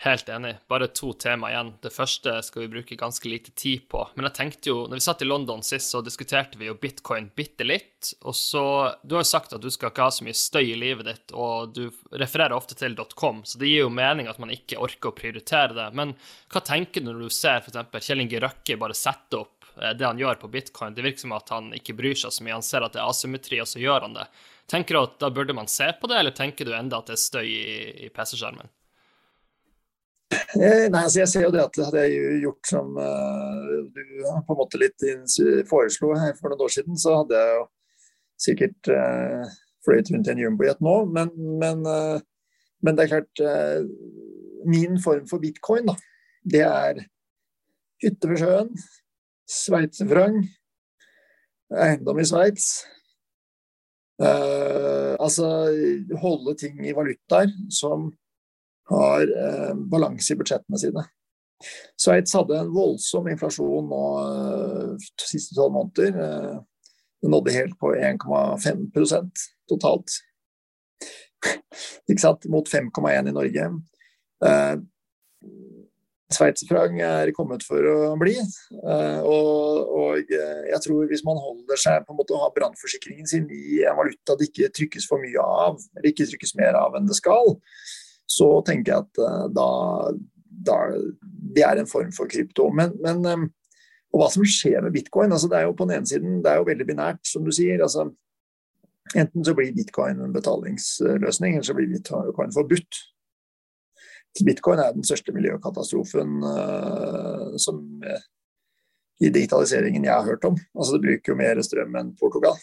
Helt enig. Bare to tema igjen. Det første skal vi bruke ganske lite tid på. Men jeg tenkte jo, når vi satt i London sist, så diskuterte vi jo bitcoin bitte litt. Og så Du har jo sagt at du skal ikke ha så mye støy i livet ditt, og du refererer ofte til .com, så det gir jo mening at man ikke orker å prioritere det. Men hva tenker du når du ser f.eks. Kjell Inge Røkke bare sette opp Eh, det han gjør på bitcoin. Det virker som at han ikke bryr seg så mye. Han ser at det er asymmetri, og så gjør han det. Tenker du at da burde man se på det, eller tenker du enda at det er støy i, i PC-skjermen? Eh, nei, altså jeg ser jo det at det hadde jeg gjort som uh, du på en måte litt foreslo her for noen år siden, så hadde jeg jo sikkert uh, fløyet rundt i en jumbojet nå. Men, men, men, det er klart Min form for bitcoin, da, det er hytte ved sjøen, sveitsefrang eiendom i Sveits. Uh, altså holde ting i valutaer som har eh, balanse i budsjettene sine. Sveits hadde en voldsom inflasjon nå eh, de siste tolv måneder. Eh, det nådde helt på 1,5% totalt. Ikke sant? Mot 5,1 i Norge. Eh, Sveitserfranc er kommet for å bli. Eh, og, og, jeg tror hvis man holder seg på en måte å ha brannforsikringen sin i en valuta det ikke trykkes for mye av, eller ikke trykkes mer av enn det skal, så tenker jeg at eh, da, da Det er en form for krypto. Men, men eh, og hva som skjer med bitcoin? altså Det er jo på den ene siden det er jo veldig binært, som du sier. altså Enten så blir bitcoin en betalingsløsning, eller så blir bitcoin forbudt. Bitcoin er den største miljøkatastrofen uh, som, uh, i digitaliseringen jeg har hørt om. Altså Det bruker jo mer strøm enn Portugal.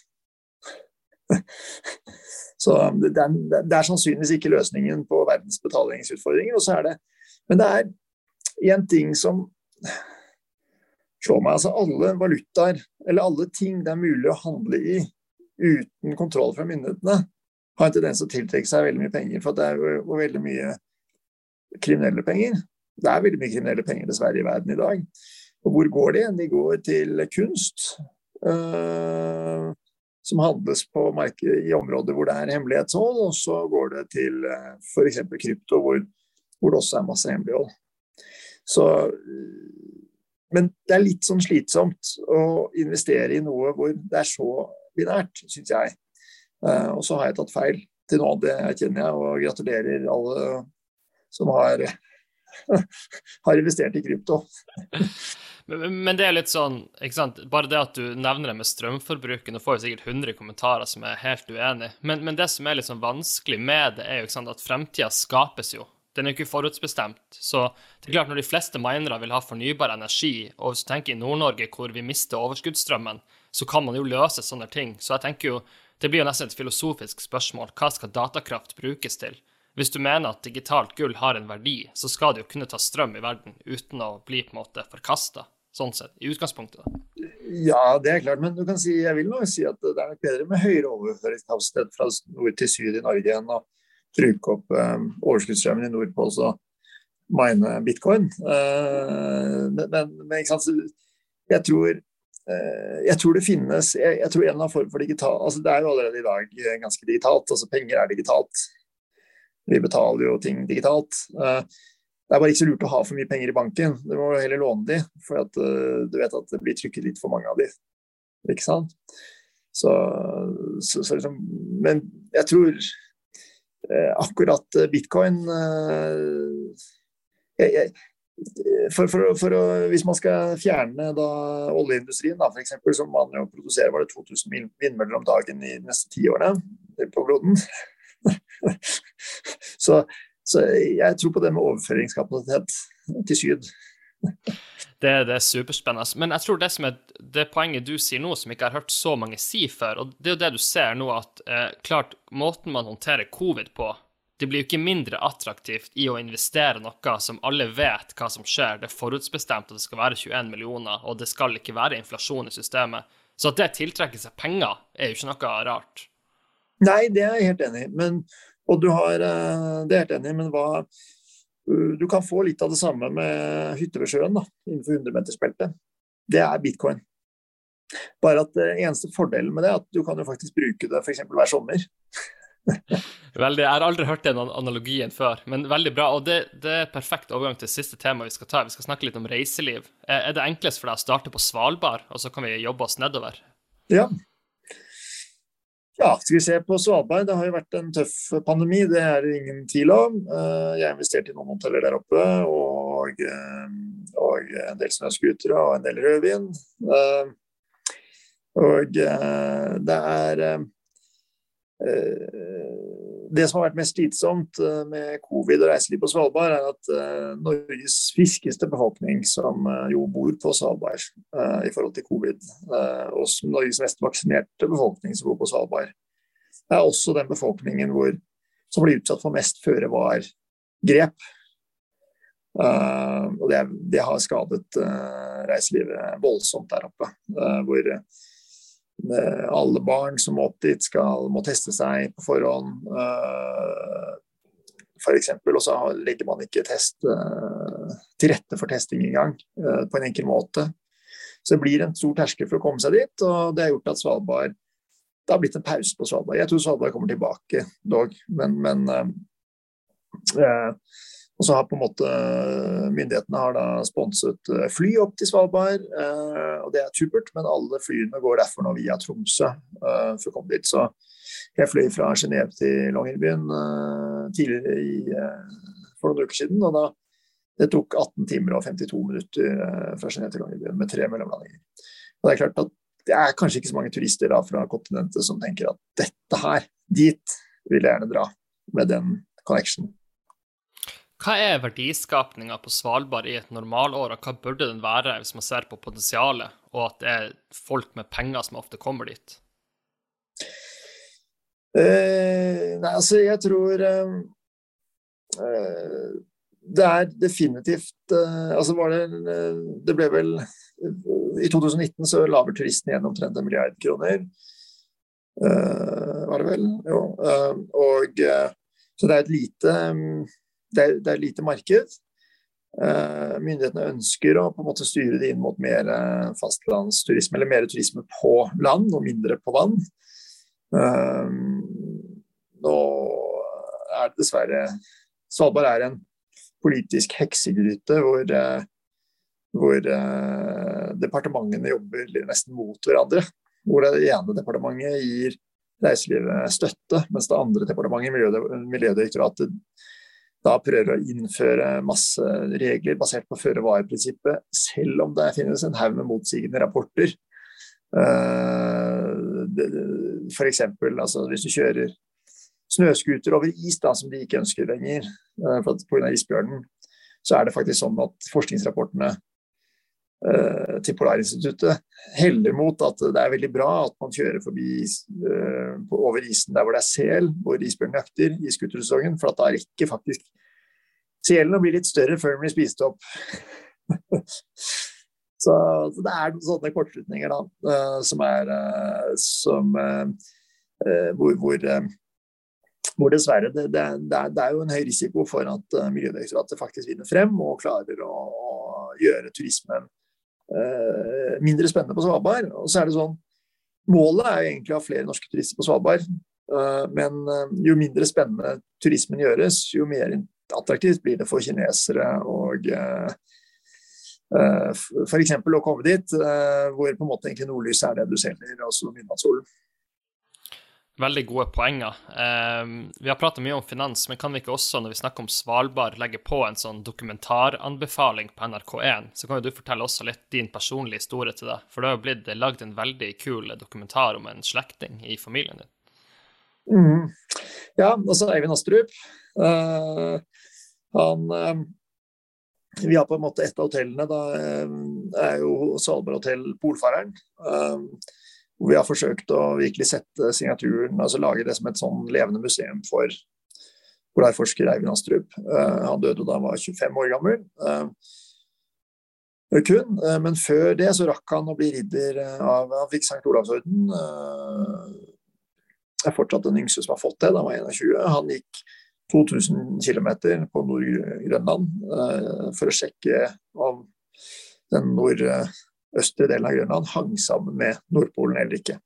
så det er, det er, sannsynligvis ikke løsningen på verdens betalingsutfordringer. Og så er det, men det er én ting som slår meg. altså Alle valutaer, eller alle ting det er mulig å handle i uten kontroll fra myndighetene, har en tendens til å tiltrekke seg veldig mye penger. For det er jo veldig mye kriminelle penger. Det er veldig mye kriminelle penger dessverre i verden i dag. Og hvor går de? De går til kunst. Uh, som handles på markedet i områder hvor det er hemmelighetshold, og så går det til eh, f.eks. krypto, hvor, hvor, det også er masse hemmelighold. Så, men det er litt sånn slitsomt å investere i noe hvor det er så binært, syns jeg. Uh, og så har jeg tatt feil til nå, det erkjenner jeg, og gratulerer alle som har, har investert i krypto. Men, det er litt sånn, ikke sant? bare det at du nevner det med strømforbruket Nå får vi sikkert 100 kommentarer som er helt uenig, men, men, det som er litt sånn vanskelig med det, er jo ikke sant, at fremtida skapes jo. Den er jo ikke forutbestemt. Så det er klart når de fleste minere vil ha fornybar energi, og hvis du tenker i Nord-Norge hvor vi mister overskuddsstrømmen, så kan man jo løse sånne ting. Så jeg tenker jo, det blir jo nesten et filosofisk spørsmål. Hva skal datakraft brukes til? Hvis du mener at digitalt gull har en verdi, så skal det jo kunne ta strøm i verden uten å bli på en måte forkasta, sånn sett, i utgangspunktet. da. Ja, det er klart, men du kan si, jeg vil nok si at det er nok bedre med høyere overføringskapasitet fra nord til syd i Norge enn å bruke opp um, overskuddsstrømmen i Nordpol og mine bitcoin. Uh, men, men, ikke sant, jeg tror uh, jeg tror det finnes jeg, jeg tror en av form for digital altså Det er jo allerede i dag ganske digitalt. altså Penger er digitalt. Vi betaler jo ting digitalt. Eh, det er bare ikke så lurt å ha for mye penger i banken. Du må heller låne de, for at, uh, du vet at det blir trykket litt for mange av de. Ikke sant? Så, så, så liksom, men jeg tror uh, akkurat bitcoin jeg, jeg, for, for, for hvis man skal fjerne da, oljeindustrien, da, for eksempel, som man jo produserer var det 2000 vindmøller om dagen i de neste ti årene på kloden. så, så, jeg tror på det med overføringskapasitet til syd. Det, det, er superspennende. Men jeg tror det som er det poenget du sier nå, som ikke har hørt så mange si før, og det er jo det du ser nå, at eh, klart, måten man håndterer covid på, det blir jo ikke mindre attraktivt i å investere noe som alle vet hva som skjer. Det er forutsbestemt at det skal være 21 millioner, og det skal ikke være inflasjon i systemet. Så at det tiltrekker seg penger, er jo ikke noe rart. Nei, det er jeg helt enig i. Men, og du har, eh, det er helt enig men hva Du kan få litt av det samme med hytte ved sjøen da, innenfor 100-metersbeltet. Det er bitcoin. Bare at det eneste fordelen med det er at du kan jo faktisk bruke det f.eks. hver sommer. veldig, Jeg har aldri hørt den analogien før, men veldig bra. Og det, det er perfekt overgang til siste tema vi skal ta. Vi skal snakke litt om reiseliv. Er det enklest for deg å starte på Svalbard, og så kan vi jobbe oss nedover? Ja. Ja, skal vi se på Svalbard. Det har jo vært en tøff pandemi, det er det ingen tvil om. Eh, jeg har investert i noen hoteller der oppe, og, eh, og en del snøscootere og en del rødvin. Eh, og det er det som har vært mest slitsomt eh, med covid og reiseliv på Svalbard, er at uh, Norges friskeste befolkning, som uh, jo bor på Svalbard i forhold til covid, og Norges mest vaksinerte befolkning som bor på Svalbard, er også den befolkningen hvor, som blir utsatt for mest føre-var-grep. og det, det, har skadet reiselivet voldsomt der oppe. hvor Eh, alle barn som må opp dit, skal, må teste seg på forhånd. F.eks. For eksempel, og så legger man ikke test uh, til rette for testing engang, på en enkel måte. Så det blir en stor terskel for å komme seg dit, og det har gjort at Svalbard Det har blitt en pause på Svalbard. Jeg tror Svalbard kommer tilbake dog, men, men uh, og så har på en måte Myndighetene har da sponset eh, fly opp til Svalbard, eh, og det er supert. Men alle flyene går derfor nå via Tromsø eh, for å komme dit. Så jeg fløy fra Genéve til Longyearbyen tidligere i, for noen uker siden. og da det tok 18 timer og 52 minutter fra Genéve til Longyearbyen med tre mellomlandinger. Og det er klart at det er kanskje ikke så mange turister da fra kontinentet som tenker at dette her, dit vil jeg gjerne dra med den connection. Hva er verdiskapninga på Svalbard i et normalår, og hva burde den være hvis man ser på potensialet, og at det er folk med penger som ofte kommer dit? Uh, nei, altså, jeg tror uh, Det er definitivt uh, Altså, var det Det ble vel I 2019 så la vel turisten igjen omtrent en milliard kroner. var det vel? Jo. og så det er et lite det er, det er lite marked. Uh, myndighetene ønsker å på en måte styre det inn mot mer uh, fastlandsturisme, eller mer turisme på land og mindre på vann. Uh, nå er det dessverre Svalbard er en politisk heksegryte hvor, hvor departementene jobber nesten mot hverandre. Hvor det ene departementet gir reiselivet støtte, mens det andre departementet, Miljødirektoratet, da prøver å innføre masse regler basert på føre-var-prinsippet, selv om det finnes en haug med motsigende rapporter. Uh, F.eks. Altså, hvis du kjører snøscooter over is, da, som de ikke ønsker lenger uh, pga. isbjørnen, så er det faktisk sånn at forskningsrapportene til Polarinstituttet heller mot at det er veldig bra at man kjører forbi uh, over isen der hvor det er sel, hvor isbjørnen jakter i scootersesongen, for at da rekker faktisk selen å bli litt større før den blir spist opp. så, så, det er noen sånne kortslutninger da, uh, som er som, hvor, hvor, hvor, dessverre det, det, det, er, det, er, jo en høy risiko for at Miljødirektoratet faktisk vinner frem og klarer å gjøre turismen mindre spennende på Svalbard. Og så er det sånn Målet er jo egentlig å ha flere norske turister på Svalbard. Men jo mindre spennende turismen gjøres, jo mer attraktivt blir det for kinesere og f.eks. å komme dit, hvor på en måte egentlig nordlys er det du selger, altså midnattssolen. Veldig gode poenger. Eh, vi har prata mye om finans, men kan vi ikke også, når vi snakker om Svalbard, legge på en sånn dokumentaranbefaling på NRK1? Så kan jo du fortelle også litt din personlige historie til det. For det har jo blitt lagd en veldig kul dokumentar om en slektning i familien din. Mm. Ja, altså Eivind Astrup. Uh, han uh, Vi har på en måte et av hotellene. Da uh, er jo Svalbard hotell Polfareren. Uh, hvor vi har forsøkt å virkelig sette signaturen, altså lage det som et sånn levende museum for polarforsker Eivind Astrup. Uh, han døde da han var 25 år gammel. Uh, kun, uh, men før det så rakk han å bli ridder av Han fikk St. Olavsorden. er fortsatt den yngste som har fått det, da han var 21. Han gikk 2000 km på Nord-Grønland for å sjekke om den nord østre delen av Grønland hang sammen med Nordpolen eller ikke.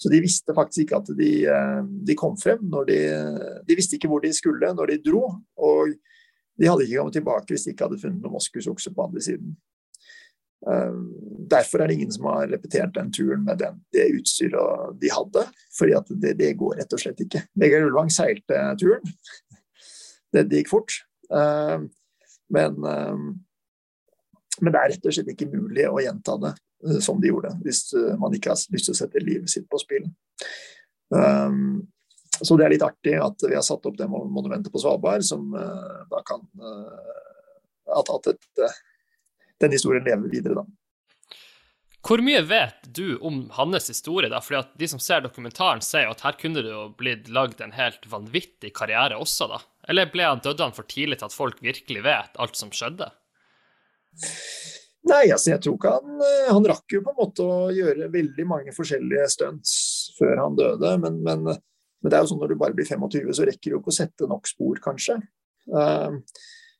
Så de visste faktisk ikke at de, eh, de kom frem. når De, de, visste ikke hvor de skulle når de dro. Og de hadde ikke kommet tilbake hvis de ikke hadde funnet noen moskusokse på andre siden. Eh, derfor er det ingen som har repetert den turen med den, det utstyret de hadde. fordi at det, det går rett og slett ikke. Vegard Ulvang seilte turen. Det, gikk fort. Eh, men men det er rett og slett ikke mulig å gjenta det uh, som de gjorde, hvis uh, man ikke har lyst til å sette livet sitt på spill. Um, så det er litt artig at vi har satt opp det monumentet på Svalbard, som uh, da kan At, at et, den historien lever videre, da. Hvor mye vet du om hans historie? da? Fordi at De som ser dokumentaren, sier at her kunne det jo blitt lagd en helt vanvittig karriere også, da? Eller ble han døde for tidlig til at folk virkelig vet alt som skjedde? Nei, altså jeg tror ikke han eh, Han rakk jo på en måte å gjøre veldig mange forskjellige stunts før han døde, men, men, men, det er jo sånn når du bare blir 25, så rekker du ikke å sette nok spor, kanskje. Uh,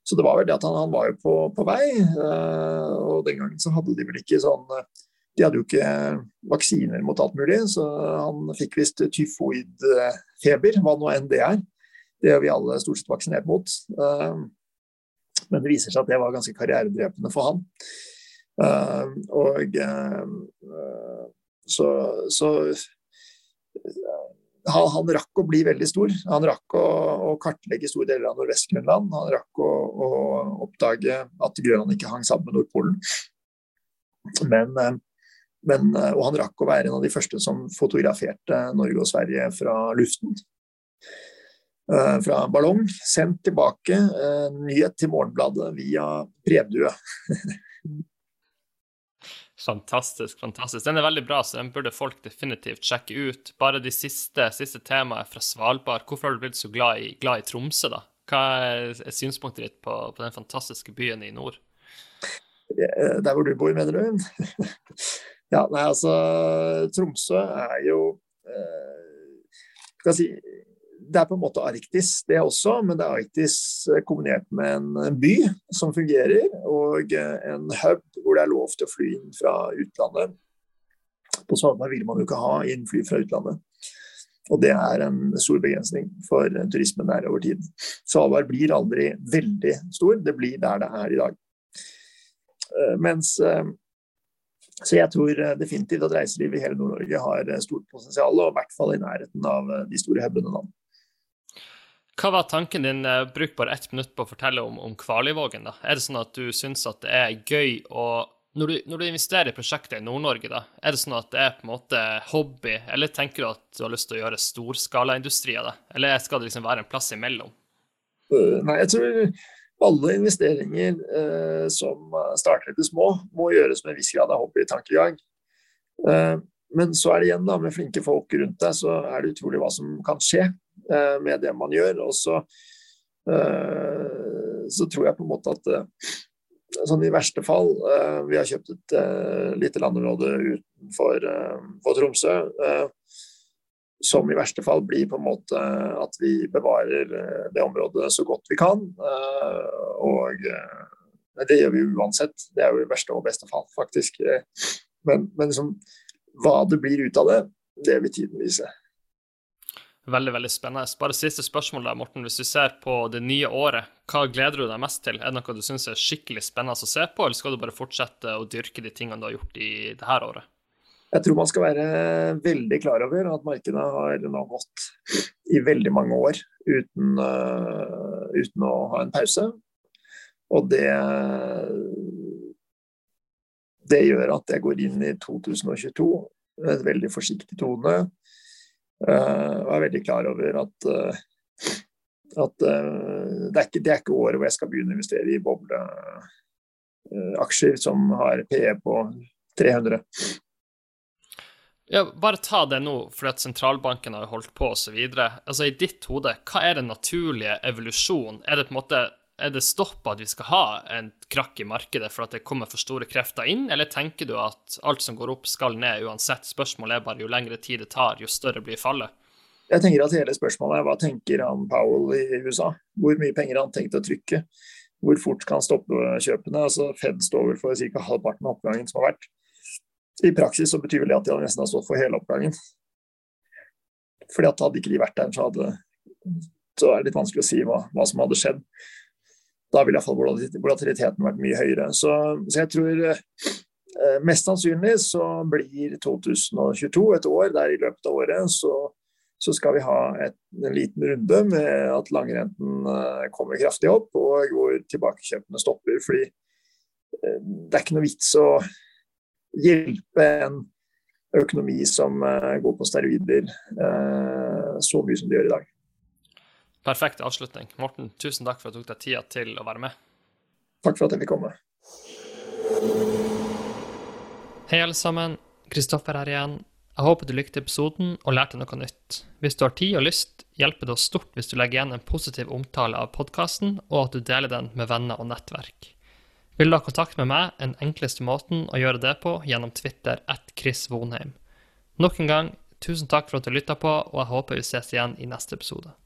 så det var vel det at han, han var jo på, på vei, uh, og den gangen så hadde de vel ikke sånn De hadde jo ikke vaksiner mot alt mulig, så han fikk visst tyfoidfeber, hva nå enn det er. Det er vi alle stort sett vaksinert mot. Uh, men det viser seg at det var ganske karrieredrepende for han. Uh, og uh, så, så han, han, rakk å bli veldig stor. Han rakk å, å kartlegge store deler av Nordvest-Grønland. Han rakk å, å, oppdage at Grønland ikke hang sammen med Nordpolen. Men, men, og han rakk å være en av de første som fotograferte Norge og Sverige fra luften. Eh, fra ballong, sendt tilbake eh, nyhet til Morgenbladet via brevdue. fantastisk, fantastisk. Den er veldig bra, så den burde folk definitivt sjekke ut. Bare de siste, siste temaene fra Svalbard. Hvorfor har du blitt så glad i, glad i Tromsø, da? Hva er synspunktet ditt på, på, den fantastiske byen i nord? Eh, der hvor du bor, mener du? ja, nei, altså Tromsø er jo eh, Skal jeg si det er på en måte Arktis, det også, men det er Arktis eh, kombinert med en by som fungerer, og eh, en hub hvor det er lov til å fly inn fra utlandet. På Svalbard vil man jo ikke ha innfly fra utlandet. Og det er en stor begrensning for turismen der over tid. Svalbard blir aldri veldig stor, det blir der det er i dag. Eh, mens så jeg tror definitivt at reiselivet i hele Nord-Norge har stort potensial, og i hvert fall i nærheten av de store hubene. Hva var tanken din? Eh, bruk bare ett minutt på å fortelle om, om Kvalivågen. da. Er det sånn at du syns at det er gøy å når du, når du investerer i prosjektet i Nord-Norge, da, er det sånn at det er på en måte hobby, eller tenker du at du har lyst til å gjøre storskalaindustri av det? Eller skal det liksom være en plass imellom? Uh, nei, jeg tror alle investeringer eh, som starter litt små, må gjøres med en viss grad av hobbytankegang. Eh, men så er det igjen da, med flinke folk rundt deg, så er det utrolig hva som kan skje. Eh, med det man gjør. Og så, eh, så tror jeg på en måte at eh, sånn i verste fall Vi har kjøpt et lite landområde utenfor for Tromsø. Som i verste fall blir på en måte at vi bevarer det området så godt vi kan. Og det gjør vi uansett. Det er jo i verste og beste fall, faktisk. Men, men liksom, hva det blir ut av det, det vil tiden vise. Veldig veldig spennende. Bare siste spørsmål, da, Morten. Hvis du ser på det nye året, hva gleder du deg mest til? Er det noe du syns er skikkelig spennende å se på, eller skal du bare fortsette å dyrke de tingene du har gjort i det her året? Jeg tror man skal være veldig klar over at markedet har nå gått i veldig mange år uten, uh, uten å ha en pause. Og det det gjør at jeg går inn i 2022 med en veldig forsiktig tone. Uh, og er veldig klar over at, uh, at uh, det, er ikke, det, er ikke, året hvor jeg skal begynne å investere i bobleaksjer som har PE på 300. Ja, bare ta det nå, fordi at sentralbanken har holdt på osv. Altså, I ditt hode, hva er den naturlige evolusjonen? Er det på en måte er det stopp at vi skal ha en krakk i markedet for at det kommer for store krefter inn, eller tenker du at alt som går opp, skal ned uansett? Spørsmålet er bare jo lengre tid det tar, jo større blir fallet. Jeg tenker at hele spørsmålet er hva tenker han Powell i USA? Hvor mye penger har han tenkt å trykke? Hvor fort kan han stoppe kjøpene? Altså Fed står for ca. halvparten av oppgangen som har vært. I praksis så betyr vel det at de nesten har stått for hele oppgangen. Fordi at hadde ikke de vært der, så, hadde, så er det litt vanskelig å si hva, hva som hadde skjedd da ville iallfall volatiliteten vært mye høyere. Så, så jeg tror eh, mest sannsynlig så blir 2022 et år der i løpet av året så, så skal vi ha et, en liten runde med at langrenten eh, kommer kraftig opp og hvor tilbakekjøpene stopper. Fordi eh, det er ikke noe vits å hjelpe en økonomi som går på steroider så mye som de gjør i dag. Perfekt avslutning. Morten, tusen takk for at du tok deg tida til å være med. Takk for at jeg fikk komme. Hei, alle sammen. Kristoffer her igjen. Jeg håper du likte episoden og lærte noe nytt. Hvis du har tid og lyst, hjelper det oss stort hvis du legger igjen en positiv omtale av podkasten, og at du deler den med venner og nettverk. Vil du ha kontakt med meg, en enkleste måten å gjøre det på gjennom Twitter at Chris Vonheim. Nok en gang, tusen takk for at du lytta på, og jeg håper vi ses igjen i neste episode.